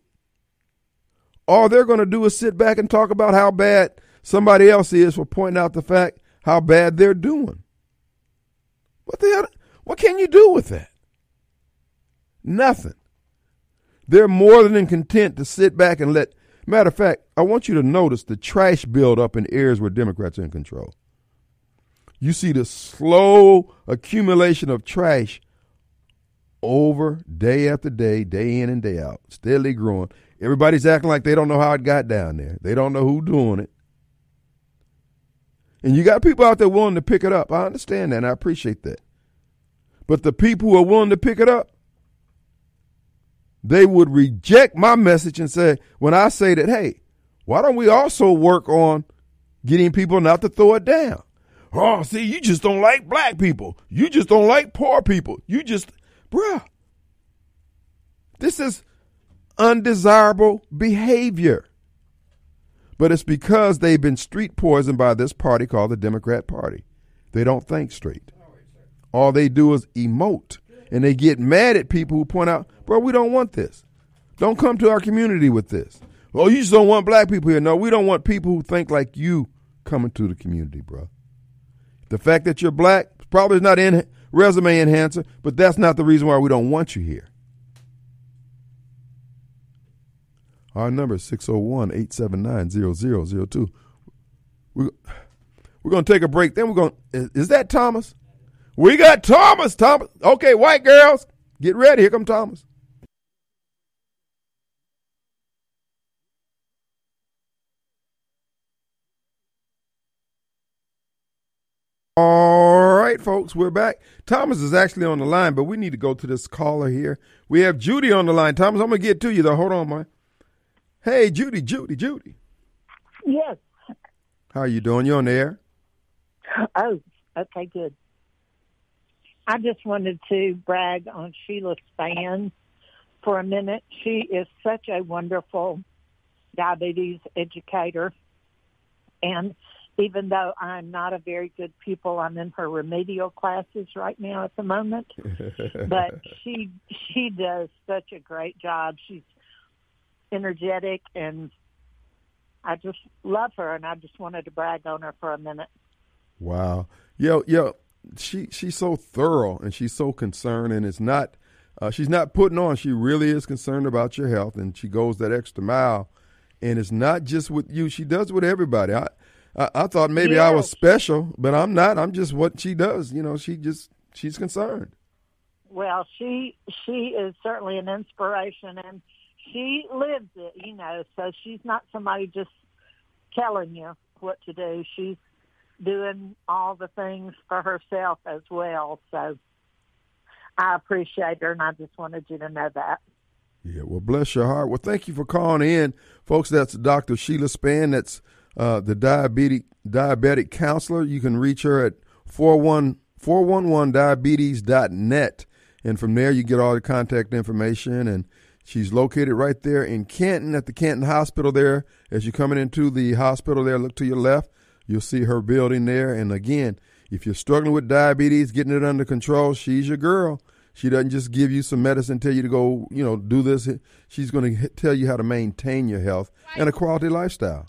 All they're going to do is sit back and talk about how bad somebody else is for pointing out the fact how bad they're doing. What the hell? What can you do with that? Nothing. They're more than content to sit back and let. Matter of fact, I want you to notice the trash buildup in areas where Democrats are in control. You see the slow accumulation of trash over day after day, day in and day out, steadily growing. Everybody's acting like they don't know how it got down there. They don't know who doing it. And you got people out there willing to pick it up. I understand that and I appreciate that. But the people who are willing to pick it up, they would reject my message and say, when I say that, hey, why don't we also work on getting people not to throw it down? Oh, see, you just don't like black people. You just don't like poor people. You just, bruh. This is undesirable behavior. But it's because they've been street poisoned by this party called the Democrat Party. They don't think straight. All they do is emote. And they get mad at people who point out, bro, we don't want this. Don't come to our community with this. Oh, you just don't want black people here. No, we don't want people who think like you coming to the community, bro. The fact that you're black probably is not in resume enhancer, but that's not the reason why we don't want you here. Our number is 601 879 0002. We're going to take a break. Then we're going to. Is that Thomas? We got Thomas. Thomas. Okay, white girls, get ready. Here come Thomas. All right, folks, we're back. Thomas is actually on the line, but we need to go to this caller here. We have Judy on the line. Thomas, I'm going to get to you, though. Hold on, man. Hey, Judy, Judy, Judy. Yes. How are you doing? You on the air? Oh, okay, good. I just wanted to brag on Sheila Span for a minute. She is such a wonderful diabetes educator. And even though I'm not a very good pupil, I'm in her remedial classes right now at the moment. but she she does such a great job. She's energetic and I just love her and I just wanted to brag on her for a minute. Wow. Yo, yo, she she's so thorough and she's so concerned and it's not uh, she's not putting on. She really is concerned about your health and she goes that extra mile. And it's not just with you. She does with everybody. I I, I thought maybe I was special, but I'm not. I'm just what she does. You know, she just she's concerned. Well, she she is certainly an inspiration, and she lives it. You know, so she's not somebody just telling you what to do. She's doing all the things for herself as well. So I appreciate her, and I just wanted you to know that. Yeah, well, bless your heart. Well, thank you for calling in, folks. That's Dr. Sheila Span. That's uh, the diabetic diabetic counselor. You can reach her at 41 411diabetes.net. And from there, you get all the contact information. And she's located right there in Canton at the Canton Hospital there. As you're coming into the hospital there, look to your left. You'll see her building there. And again, if you're struggling with diabetes, getting it under control, she's your girl. She doesn't just give you some medicine, tell you to go, you know, do this. She's going to tell you how to maintain your health and a quality lifestyle.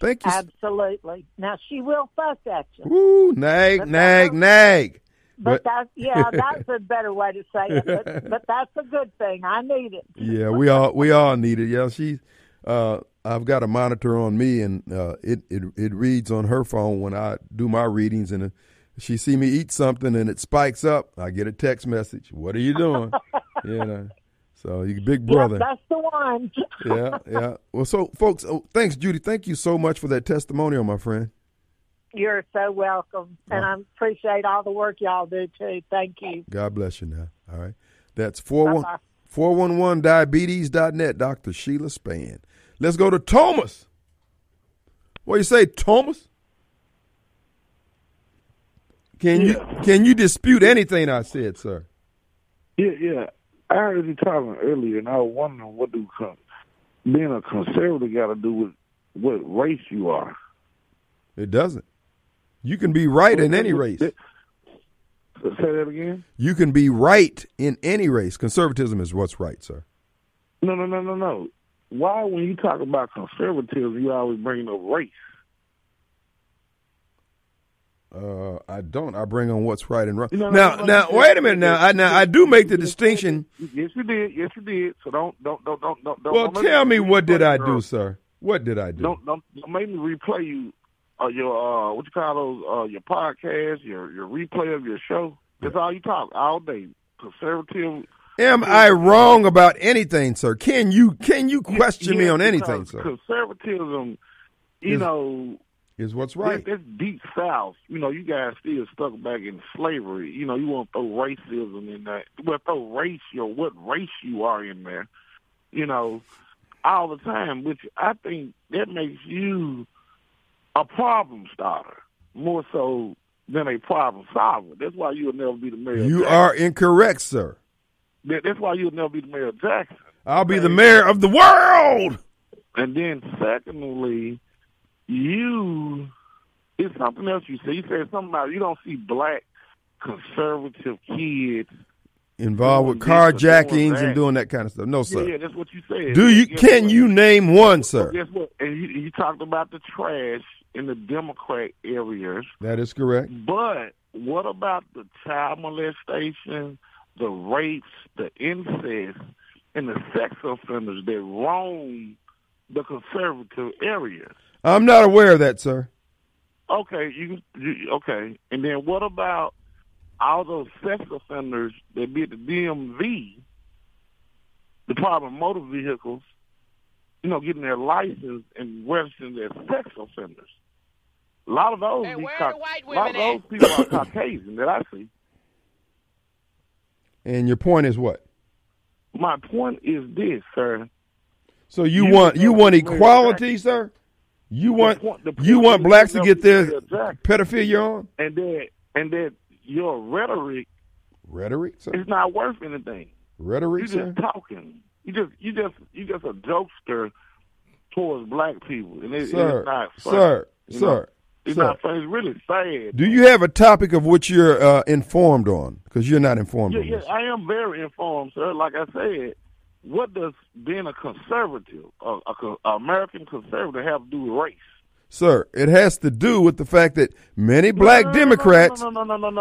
Thank you. Absolutely. Now she will fuss at you, Woo, nag, But nag, nag. but But- that's yeah, that's a better way to say it. But, but that's a good thing. I need it. Yeah, we all we all need it. Yeah, she. Uh, I've got a monitor on me, and uh, it it it reads on her phone when I do my readings, and she see me eat something and it spikes up, I get a text message. What are you doing? you know. So you big brother. Yep, that's the one. yeah, yeah. Well, so folks, oh, thanks, Judy. Thank you so much for that testimonial, my friend. You're so welcome, and I appreciate all the work y'all do too. Thank you. God bless you now. All right. That's 41- Bye-bye. 411diabetes.net, Dr. Sheila Span. Let's go to Thomas. What do you say, Thomas? Can you can you dispute anything I said, sir? Yeah, yeah. I heard you talking earlier, and I was wondering what do being a conservative got to do with what race you are. It doesn't. You can be right in any race. Say that again. You can be right in any race. Conservatism is what's right, sir. No, no, no, no, no. Why, when you talk about conservatism, you always bring up race? Uh, I don't. I bring on what's right and wrong. No, no, now, no, no, now, wait a minute. Now, I, now I do make the distinction. Yes, you did. Yes, you did. So don't, don't, don't, don't, don't. Well, don't tell me what did I do, sir? What did I do? Don't, don't, don't make me replay you. Uh, your uh, what you call those? Uh, your podcast, your your replay of your show. That's all you talk all day. Conservative. Am I wrong about anything, sir? Can you can you question me on anything, sir? Conservatism, you Is- know, Is what's right. That's deep south. You know, you guys still stuck back in slavery. You know, you want to throw racism in there. Well, throw race, your what race you are in there. You know, all the time. Which I think that makes you a problem starter more so than a problem solver. That's why you'll never be the mayor. You are incorrect, sir. That- That's why you'll never be the mayor of Jackson. I'll be the mayor of the world. And then secondly, you it's something else you said. You said something about you don't see black conservative kids. Involved with carjackings and doing that kind of stuff. No, Yeah, sir. yeah, that's what you said. Do you Guess can what? you name one, sir? Guess what? And you, you talked about the trash in the Democrat areas, That is correct. but what about the child molestation, the rapes, the incest, and the sex offenders that roam the conservative areas? I'm not aware of that, sir. Okay, you, you okay, and then what about all those sex offenders that be at the DMV, Department of Motor Vehicles, you know, getting their license and registering their sex offenders? A lot of those, Hey, be where Cau- the white a lot of those people are Caucasian that I see. And your point is what? My point is this, sir. So you You want you want it's equality, sir? You want point- the you want blacks to get their pedophilia on? and that and that your rhetoric Rhetoric, sir. is not worth anything. Rhetoric, You sir. just talking. You just you just you just a jokester towards black people, and it, Sir, it's not funny. sir, sir, know? It's funny. It's really sad. Do you have a topic of which you're uh, informed on? Because you're not informed Yeah, yeah. I am very informed, sir. Like I said, what does being a conservative, a, a, a American conservative, have to do with race? Sir, it has to do with the fact that many black Democrats,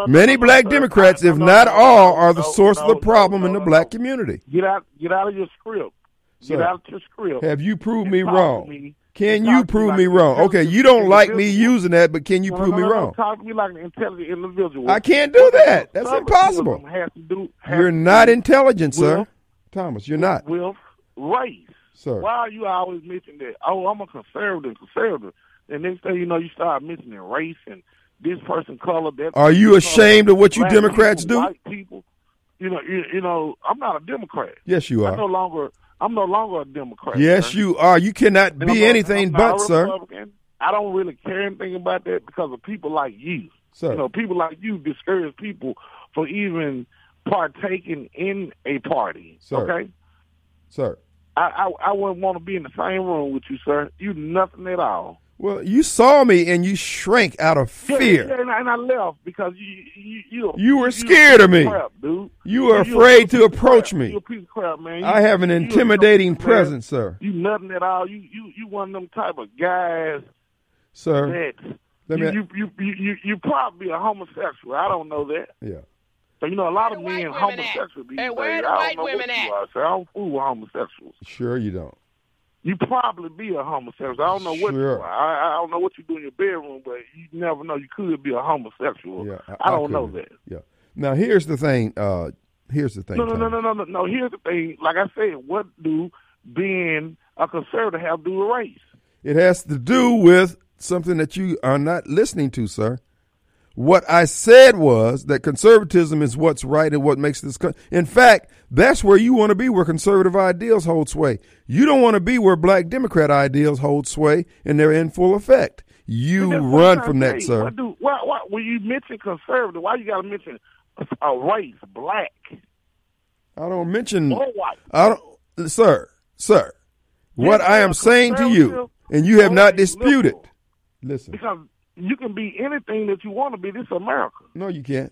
many black. Democrats, if not all, are the source of the problem in the black community. Get out, get out of your script. Sir, get out of your script. Have you proved me wrong? me. Can you to me prove like me wrong? Okay, you don't like me using that, but can you No, prove no, me no, no, wrong? Talk to me like an intelligent individual. I can't do that. That's Conservatism impossible. Do, You're not intelligent, sir. with- Thomas, you're not. With race. Sir. Why are you always mentioning that? Oh, I'm a conservative, conservative. And next thing you know, you start mentioning race and this person color. That Are you ashamed color, of what you Democrats people, do? White people. You know, you, you know, I'm not a Democrat. Yes, you are. I'm no longer. I'm no longer a Democrat. Yes, sir. you are. You cannot And be anything but, sir. I don't really care anything about that because of people like you. Sir. You know, people like you discourage people for even partaking in a party. Sir. Okay, Sir. I, I I wouldn't want to be in the same room with you, sir. You nothing at all. Well, you saw me and you shrank out of fear. yeah, and, I, and I left because you you you, You were scared a of me. Crap, dude. You were a afraid to approach crap. me. You a piece of crap, man. I have an intimidating piece of presence, sir. You nothing at all. You you you one of them type of guys Sir. that Let you, me- you, you you you you probably a homosexual. I don't know that. Yeah. So you know a lot of Where the men white at? homosexual these Hey, days. where the I don't white know women what at? you are, sir. I don't fool with homosexuals. Sure you don't. You probably be a homosexual. I don't know what Sure. you are. I, I don't know what you do in your bedroom, but you never know. You could be a homosexual. Yeah. I, don't know that. Yeah. Now here's the thing. Uh, here's the thing. No, no, no, no, no, no, no. Here's the thing. Like I said, what do being a conservative have to do with race? It has to do with something that you are not listening to, sir. What I said was that conservatism is what's right and what makes this. country. In fact, that's where you want to be, where conservative ideals hold sway. You don't want to be where black Democrat ideals hold sway and they're in full effect. You And that's what run from that, you. sir. What do, why, why, when you mention conservative, why you got to mention a, race, black I don't mention. or white? I don't, sir, sir. What I am saying to you, and you have not disputed. Listen, Because you can be anything that you want to be. This is America. no, you can't.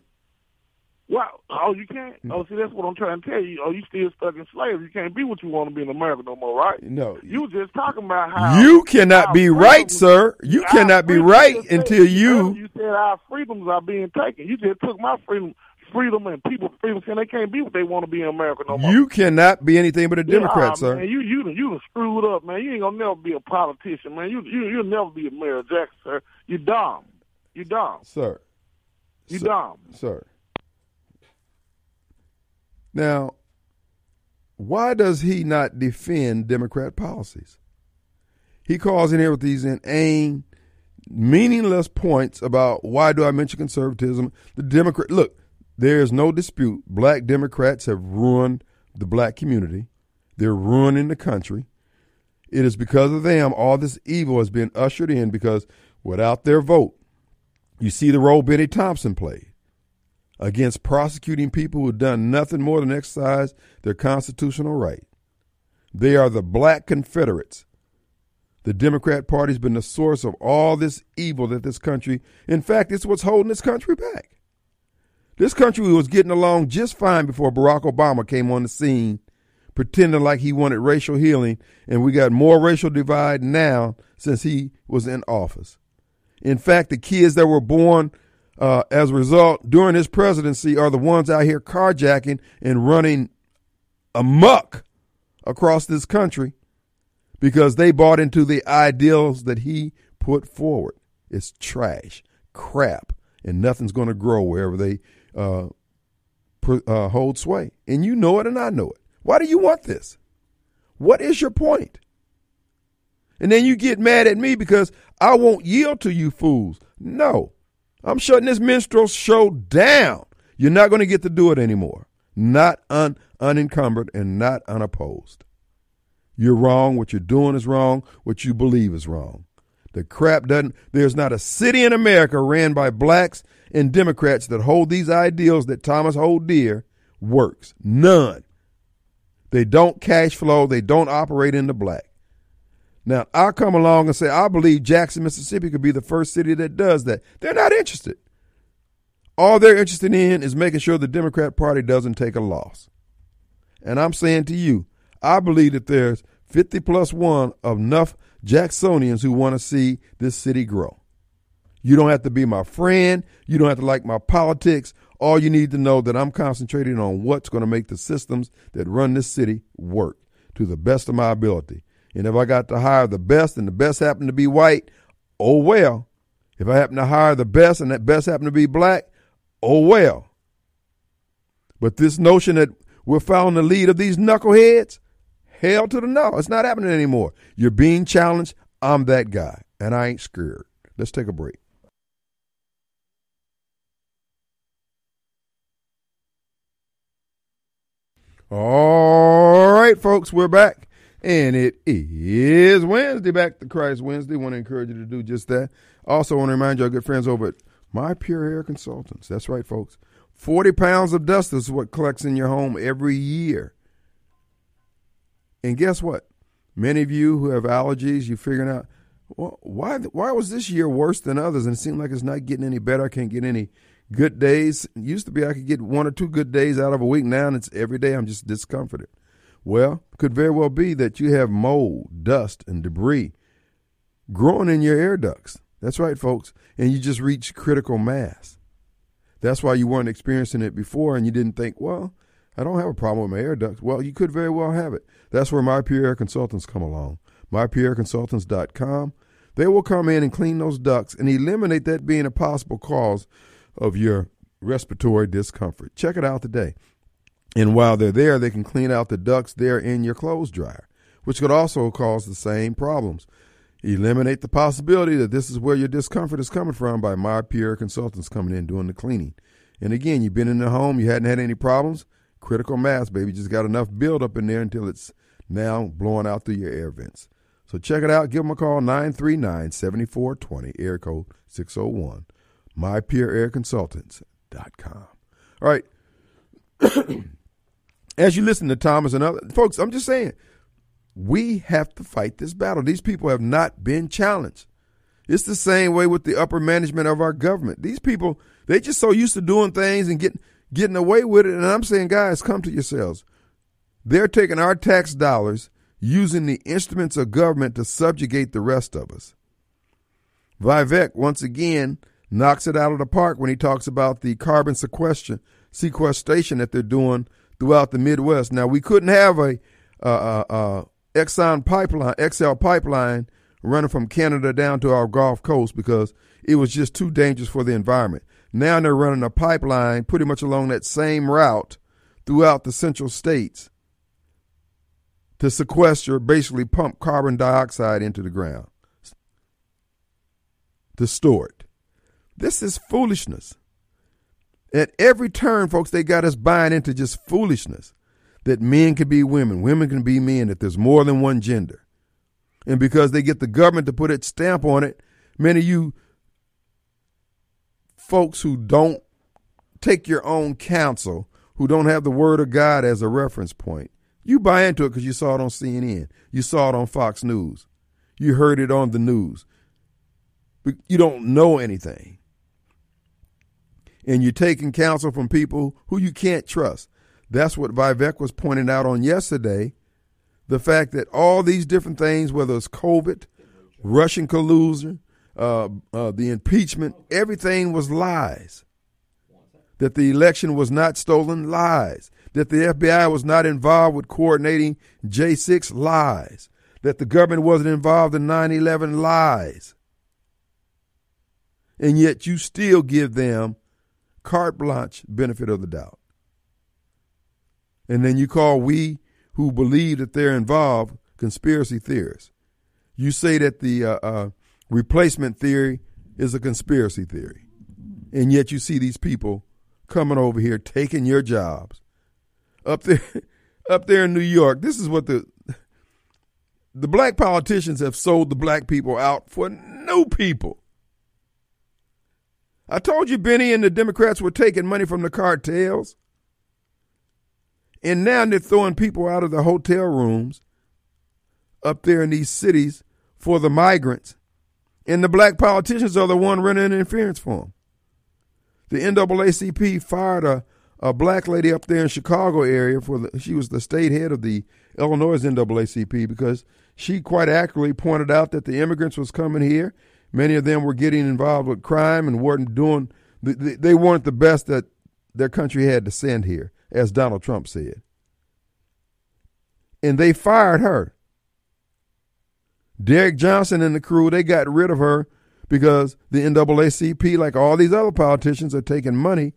Wow. Oh, you can't? Mm. Oh, see, that's what I'm trying to tell you. Oh, you still stuck in slavery. You can't be what you want to be in America no more, right? No, You just talking about how You cannot be right, sir. You cannot be right until you. You said our freedoms are being taken. You just took my freedom, freedom, and people freedom, saying they can't be what they want to be in America no more. You cannot be anything but a Yeah, Democrat, ah, sir. Man, you you you screwed up, man. You ain't gonna never be a politician, man. You you you'll never be a mayor, Jackson, sir. You dumb. You dumb. Sir. You Sir. dumb. Sir. Now, why does he not defend Democrat policies? He calls in here with these inane, meaningless points about why do I mention conservatism? The Democrat look, there is no dispute. Black Democrats have ruined the black community. They're ruining the country. It is because of them all this evil has been ushered in because without their vote, you see the role Bennie Thompson played against prosecuting people who've done nothing more than exercise their constitutional right. They are the black Confederates. The Democrat Party's been the source of all this evil that this country, in fact, it's what's holding this country back. This country was getting along just fine before Barack Obama came on the scene, pretending like he wanted racial healing, and we got more racial divide now since he was in office. In fact, the kids that were born uh, as a result during his presidency are the ones out here carjacking and running amok across this country because they bought into the ideals that he put forward. It's trash, crap, and nothing's going to grow wherever they uh, uh, hold sway. And you know it, and I know it. Why do you want this? What is your point? And then you get mad at me because I won't yield to you fools. No, I'm shutting this minstrel show down. You're not going to get to do it anymore. Not un- unencumbered and not unopposed. You're wrong. What you're doing is wrong. What you believe is wrong. The crap doesn't, there's not a city in America ran by blacks and Democrats that hold these ideals that Thomas hold dear works. None. They don't cash flow, they don't operate in the black. Now, I'll come along and say, I believe Jackson, Mississippi could be the first city that does that. They're not interested. All they're interested in is making sure the Democrat Party doesn't take a loss. And I'm saying to you, I believe that there's 50 plus one of enough Jacksonians who want to see this city grow. You don't have to be my friend. You don't have to like my politics. All you need to know that I'm concentrating on what's going to make the systems that run this city work to the best of my ability. And if I got to hire the best and the best happen to be white, oh well. If I happen to hire the best and that best happen to be black, oh well. But this notion that we're following the lead of these knuckleheads, hell to the no. It's not happening anymore. You're being challenged. I'm that guy, and I ain't scared. Let's take a break. All right, folks, we're back. And it is Wednesday, back to Christ Wednesday. Want to encourage you to do just that. Also, want to remind you, our good friends over at My Pure Air Consultants. That's right, folks. 40 pounds of dust is what collects in your home every year. And guess what? Many of you who have allergies, you're figuring out, well, why, why was this year worse than others? And it seems like it's not getting any better. I can't get any good days. It used to be I could get one or two good days out of a week. Now it's every day I'm just discomforted. Well, could very well be that you have mold, dust, and debris growing in your air ducts. That's right, folks. And you just reached critical mass. That's why you weren't experiencing it before and you didn't think, well, I don't have a problem with my air ducts. Well, you could very well have it. That's where My Pure Air Consultants come along. MyPureAirConsultants.com. They will come in and clean those ducts and eliminate that being a possible cause of your respiratory discomfort. Check it out today. And while they're there, they can clean out the ducts there in your clothes dryer, which could also cause the same problems. Eliminate the possibility that this is where your discomfort is coming from by My peer Consultants coming in doing the cleaning. And again, you've been in the home, you hadn't had any problems. Critical mass, baby, just got enough buildup in there until it's now blowing out through your air vents. So check it out. Give them a call, 939 7420, air code 601, mypureairconsultants.com. All right. As you listen to Thomas and other folks, I'm just saying, we have to fight this battle. These people have not been challenged. It's the same way with the upper management of our government. These people, they just so used to doing things and getting getting away with it. And I'm saying, guys, come to yourselves. They're taking our tax dollars, using the instruments of government to subjugate the rest of us. Vivek, once again, knocks it out of the park when he talks about the carbon sequestration, sequestration that they're doing throughout the Midwest. Now, we couldn't have a, uh, uh, Exxon pipeline, XL pipeline running from Canada down to our Gulf Coast because it was just too dangerous for the environment. Now they're running a pipeline pretty much along that same route throughout the central states to sequester, basically pump carbon dioxide into the ground to store it. This is foolishness. At every turn, folks, they got us buying into just foolishness that men can be women, women can be men, that there's more than one gender. And because they get the government to put its stamp on it, many of you folks who don't take your own counsel, who don't have the word of God as a reference point, you buy into it because you saw it on CNN. You saw it on Fox News. You heard it on the news. But you don't know anything. And you're taking counsel from people who you can't trust. That's what Vivek was pointing out on yesterday. The fact that all these different things, whether it's COVID, Russian collusion, uh, uh, the impeachment, everything was lies. That the election was not stolen, lies. That the FBI was not involved with coordinating J6, lies. That the government wasn't involved in 9 11, lies. And yet you still give them carte blanche benefit of the doubt and then you call we who believe that they're involved conspiracy theorists. You say that the uh, uh, replacement theory is a conspiracy theory, and yet you see these people coming over here taking your jobs up there, up there in New York. This is what the the black politicians have sold the black people out for new people. I told you Bennie and the Democrats were taking money from the cartels. And now they're throwing people out of the hotel rooms up there in these cities for the migrants. And the black politicians are the one running interference for them. The NAACP fired a, a black lady up there in Chicago area for the, she was the state head of the Illinois NAACP because she quite accurately pointed out that the immigrants was coming here. Many of them were getting involved with crime and weren't doing. They, weren't the best that their country had to send here, as Donald Trump said. And they fired her. Derrick Johnson and the crew, they got rid of her because the NAACP, like all these other politicians, are taking money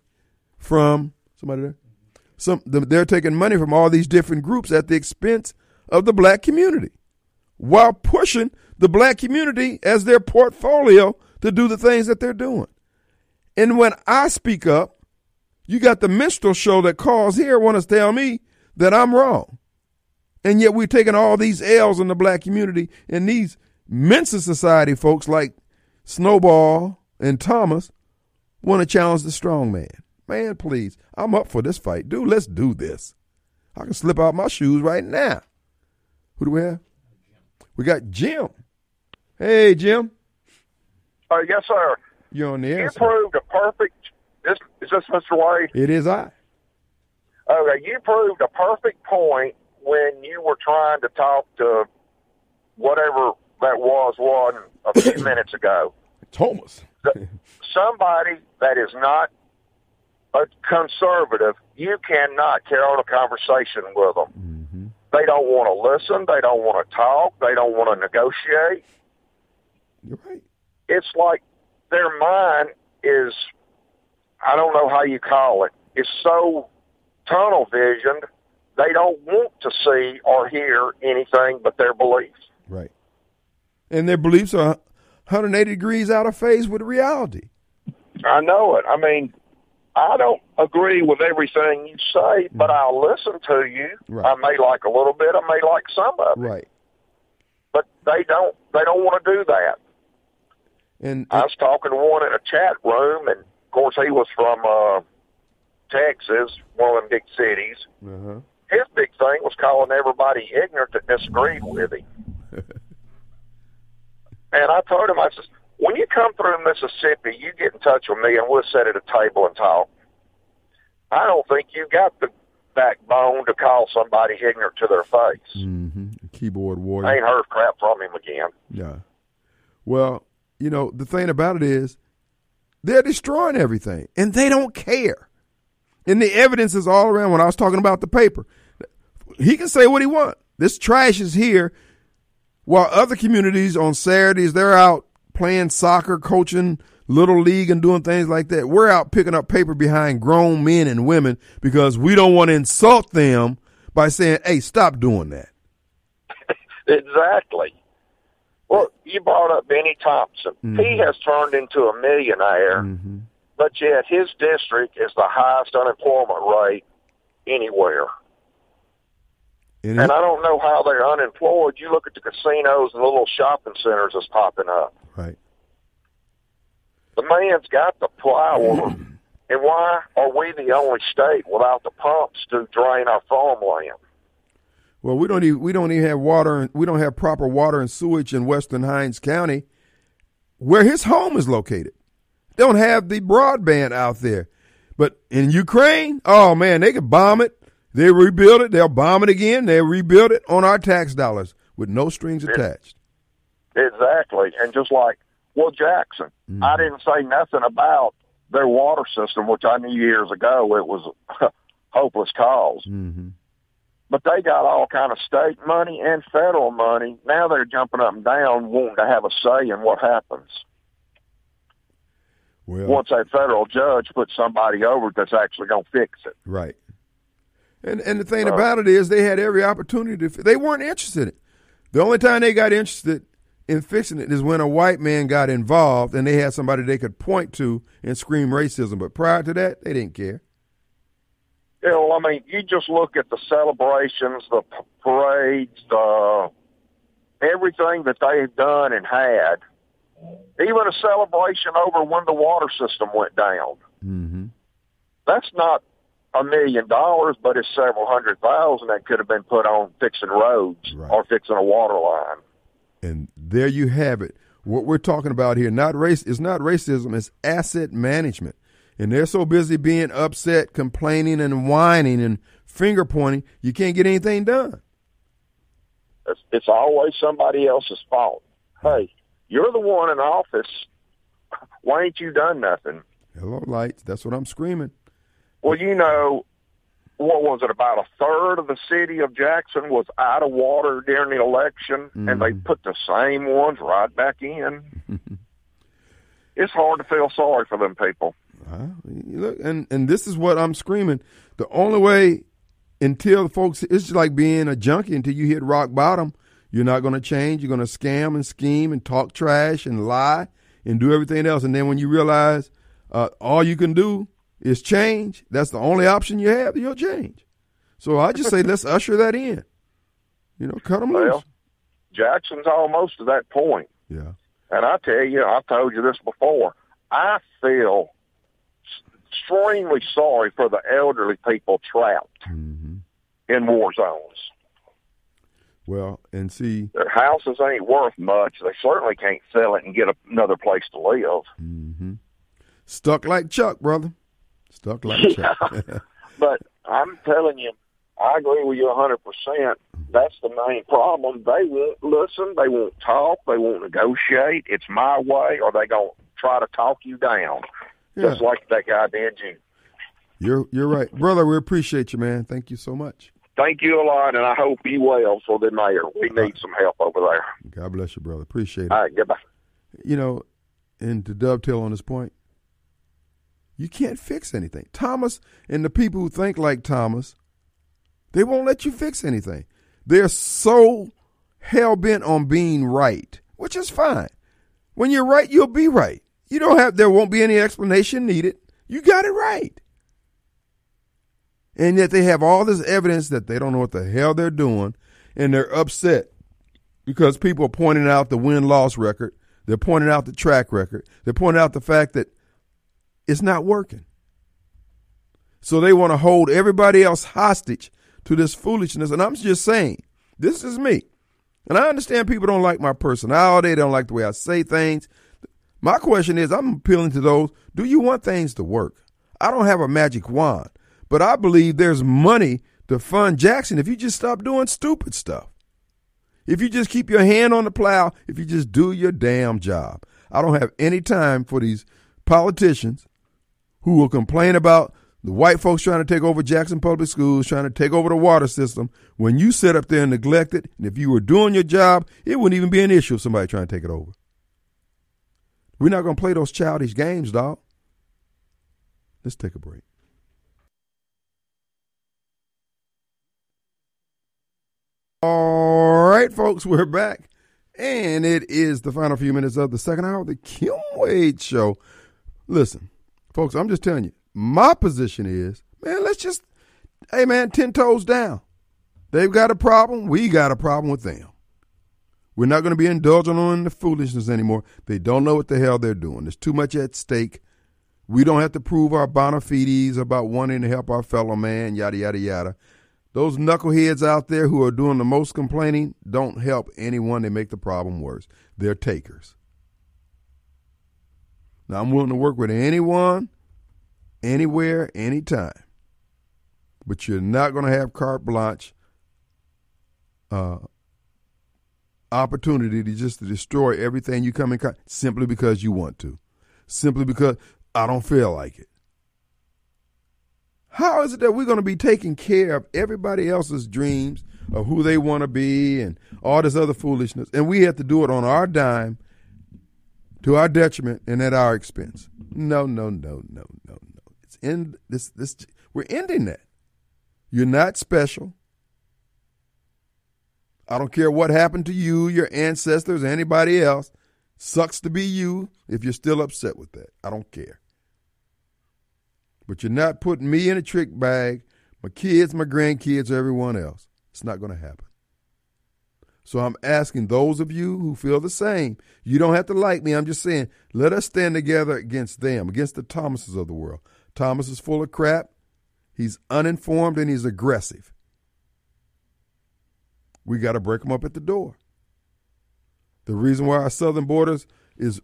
from somebody there. Some they're taking money from all these different groups at the expense of the black community, while pushing the black community as their portfolio to do the things that they're doing. And when I speak up, you got the minstrel show that calls here want to tell me that I'm wrong. And yet we're taking all these L's in the black community and these Mensa Society folks like Snowball and Thomas want to challenge the strong man. Man, please, I'm up for this fight. Dude, let's do this. I can slip out my shoes right now. Who do we have? We got Jim. Hey, Jim. Uh, yes, sir. You're on the air. You sir. proved a perfect. This, is this Mr. Wade? It is I. Okay, you proved a perfect point when you were trying to talk to whatever that was one a few minutes ago. Thomas. Somebody that is not a conservative, you cannot carry on a conversation with them. Mm-hmm. They don't want to listen. They don't want to talk. They don't want to negotiate. You're right. It's like their mind is, I don't know how you call it, is so tunnel visioned, they don't want to see or hear anything but their beliefs. Right. And their beliefs are 180 degrees out of phase with reality. I know it. I mean, I don't agree with everything you say, but mm-hmm. I'll listen to you. Right. I may like a little bit. I may like some of it, Right. but they don't. They don't want to do that. And I was talking to one in a chat room, and of course he was from uh, Texas, one of them big cities. uh-huh. His big thing was calling everybody ignorant that disagreed with him. and I told him, I said, when you come through Mississippi, you get in touch with me, and we'll sit at a table and talk. I don't think you got the backbone to call somebody ignorant to their face. hmm Keyboard warrior. I ain't heard crap from him again. Yeah. Well, you know, the thing about it is they're destroying everything and they don't care. And the evidence is all around when I was talking about the paper. He can say what he wants. This trash is here while other communities on Saturdays they're out playing soccer, coaching little league and doing things like that. We're out picking up paper behind grown men and women because we don't want to insult them by saying, "Hey, stop doing that." Exactly. Well, you brought up Bennie Thompson. Mm-hmm. He has turned into a millionaire, but yet his district is the highest unemployment rate anywhere. And And I don't know how they're unemployed. You look at the casinos and the little shopping centers that's popping up. right. The man's got the plow. and why are we the only state without the pumps to drain our farmland? Well, we don't even we don't even have water. We don't have proper water and sewage in Western Hinds County, where his home is located. They don't have the broadband out there. But in Ukraine, oh man, they could bomb it. They rebuild it. They'll bomb it again. They'll rebuild it on our tax dollars with no strings attached. Exactly. And just like well, Jackson, I didn't say nothing about their water system, which I knew years ago it was a hopeless cause. Mm-hmm. But they got all kind of state money and federal money. Now they're jumping up and down, wanting to have a say in what happens Well, once a federal judge puts somebody over that's actually going to fix it. Right. And and the thing uh, about it is they had every opportunity to they weren't interested in it. The only time they got interested in fixing it is when a white man got involved and they had somebody they could point to and scream racism. But prior to that, they didn't care. You know, I mean, you just look at the celebrations, the parades, the everything that they've done and had, even a celebration over when the water system went down. Mm-hmm. That's not a million dollars, but it's several hundred thousand that could have been put on fixing roads Right. or fixing a water line. And there you have it. What we're talking about here, not race, is not racism, it's asset management. And they're so busy being upset, complaining, and whining and finger pointing, you can't get anything done. It's, it's always somebody else's fault. Hey, you're the one in office. Why ain't you done nothing? Hello, lights. That's what I'm screaming. Well, you know, what was it? About a third of the city of Jackson was out of water during the election, and they mm-hmm. put the same ones right back in. it's hard to feel sorry for them people. Uh, look, and and this is what I'm screaming. The only way until folks, it's just like being a junkie until you hit rock bottom. You're not going to change. You're going to scam and scheme and talk trash and lie and do everything else. And then when you realize uh, all you can do is change, that's the only option you have. You'll change. So I just say let's usher that in. You know, cut them loose. Jackson's almost to that point. Yeah. And I tell you, I've told you this before. I feel extremely sorry for the elderly people trapped mm-hmm. in war zones. Well, and see, Their houses ain't worth much. They certainly can't sell it and get a, another place to live. Mm-hmm. stuck like Chuck, brother. Stuck like Chuck. But I'm telling you, I agree with you a 100%. That's the main problem. They won't listen. They won't talk. They won't negotiate. It's my way, or they going to try to talk you down, just like that guy did you. You're you're right, brother. We appreciate you, man. Thank you so much. Thank you a lot, and I hope you well for the mayor. We need some help over there. God bless you, brother. Appreciate it. All right, goodbye. you know, and to dovetail on this point, you can't fix anything. Thomas and the people who think like Thomas, they won't let you fix anything. They're so hell bent on being right, which is fine. When you're right, you'll be right. You don't have there won't be any explanation needed. You got it right. And yet they have all this evidence that they don't know what the hell they're doing, and they're upset because people are pointing out the win loss record. They're pointing out the track record. They're pointing out the fact that it's not working. So they want to hold everybody else hostage to this foolishness. And I'm just saying, this is me. And I understand people don't like my personality, they don't like the way I say things. My question is I'm appealing to those do you want things to work? I don't have a magic wand, but I believe there's money to fund Jackson if you just stop doing stupid stuff. If you just keep your hand on the plow, if you just do your damn job. I don't have any time for these politicians who will complain about the white folks trying to take over Jackson Public Schools, trying to take over the water system. When you sit up there and neglect it, and if you were doing your job, it wouldn't even be an issue of somebody trying to take it over. We're not going to play those childish games, dog. Let's take a break. All right, folks, we're back. And it is the final few minutes of the second hour of the Kim Wade Show. Listen, folks, I'm just telling you, my position is, man, let's just, hey, man, 10 toes down. They've got a problem. We got a problem with them. We're not going to be indulging on the foolishness anymore. They don't know what the hell they're doing. There's too much at stake. We don't have to prove our bona fides about wanting to help our fellow man, yada, yada, yada. Those knuckleheads out there who are doing the most complaining don't help anyone. They make the problem worse. They're takers. Now, I'm willing to work with anyone, anywhere, anytime. But you're not going to have carte blanche uh, opportunity to just to destroy everything you come in contact simply because you want to, simply because I don't feel like it. How is it that we're going to be taking care of everybody else's dreams of who they want to be and all this other foolishness, and we have to do it on our dime, to our detriment, and at our expense? No, no, no, no, no, no. It's in this. This we're ending that. You're not special. I don't care what happened to you, your ancestors, anybody else. Sucks to be you if you're still upset with that. I don't care. But you're not putting me in a trick bag, my kids, my grandkids, or everyone else. It's not going to happen. So I'm asking those of you who feel the same. You don't have to like me. I'm just saying, let us stand together against them, against the Thomases of the world. Thomas is full of crap. He's uninformed and he's aggressive. We got to break them up at the door. The reason why our southern borders is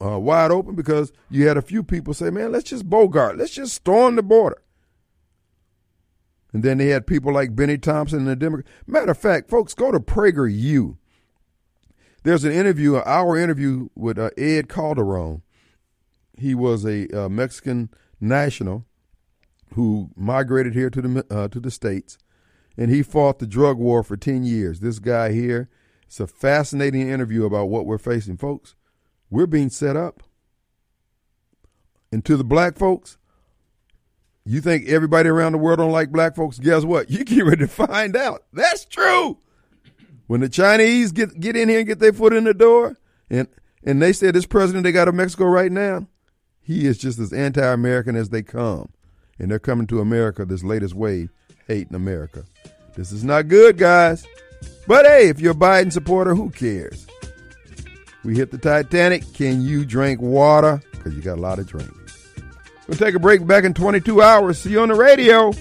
uh, wide open because you had a few people say, man, let's just bogart, let's just storm the border. And then they had people like Bennie Thompson and the Democrat. Matter of fact, folks, go to PragerU. There's an interview, an hour interview with uh, Ed Calderon. He was a uh, Mexican national who migrated here to the uh, to the states, and he fought the drug war for ten years. This guy here, it's a fascinating interview about what we're facing, folks. We're being set up. And to the black folks, you think everybody around the world don't like black folks? Guess what? You get ready to find out. That's true. When the Chinese get get in here and get their foot in the door, and and they said this president they got of Mexico right now, he is just as anti-American as they come, and they're coming to America. This latest wave, hating America. This is not good, guys. But hey, if you're a Biden supporter, who cares? We hit the Titanic. Can you drink water? Because you got a lot of drink. We'll take a break back in 22 hours. See you on the radio.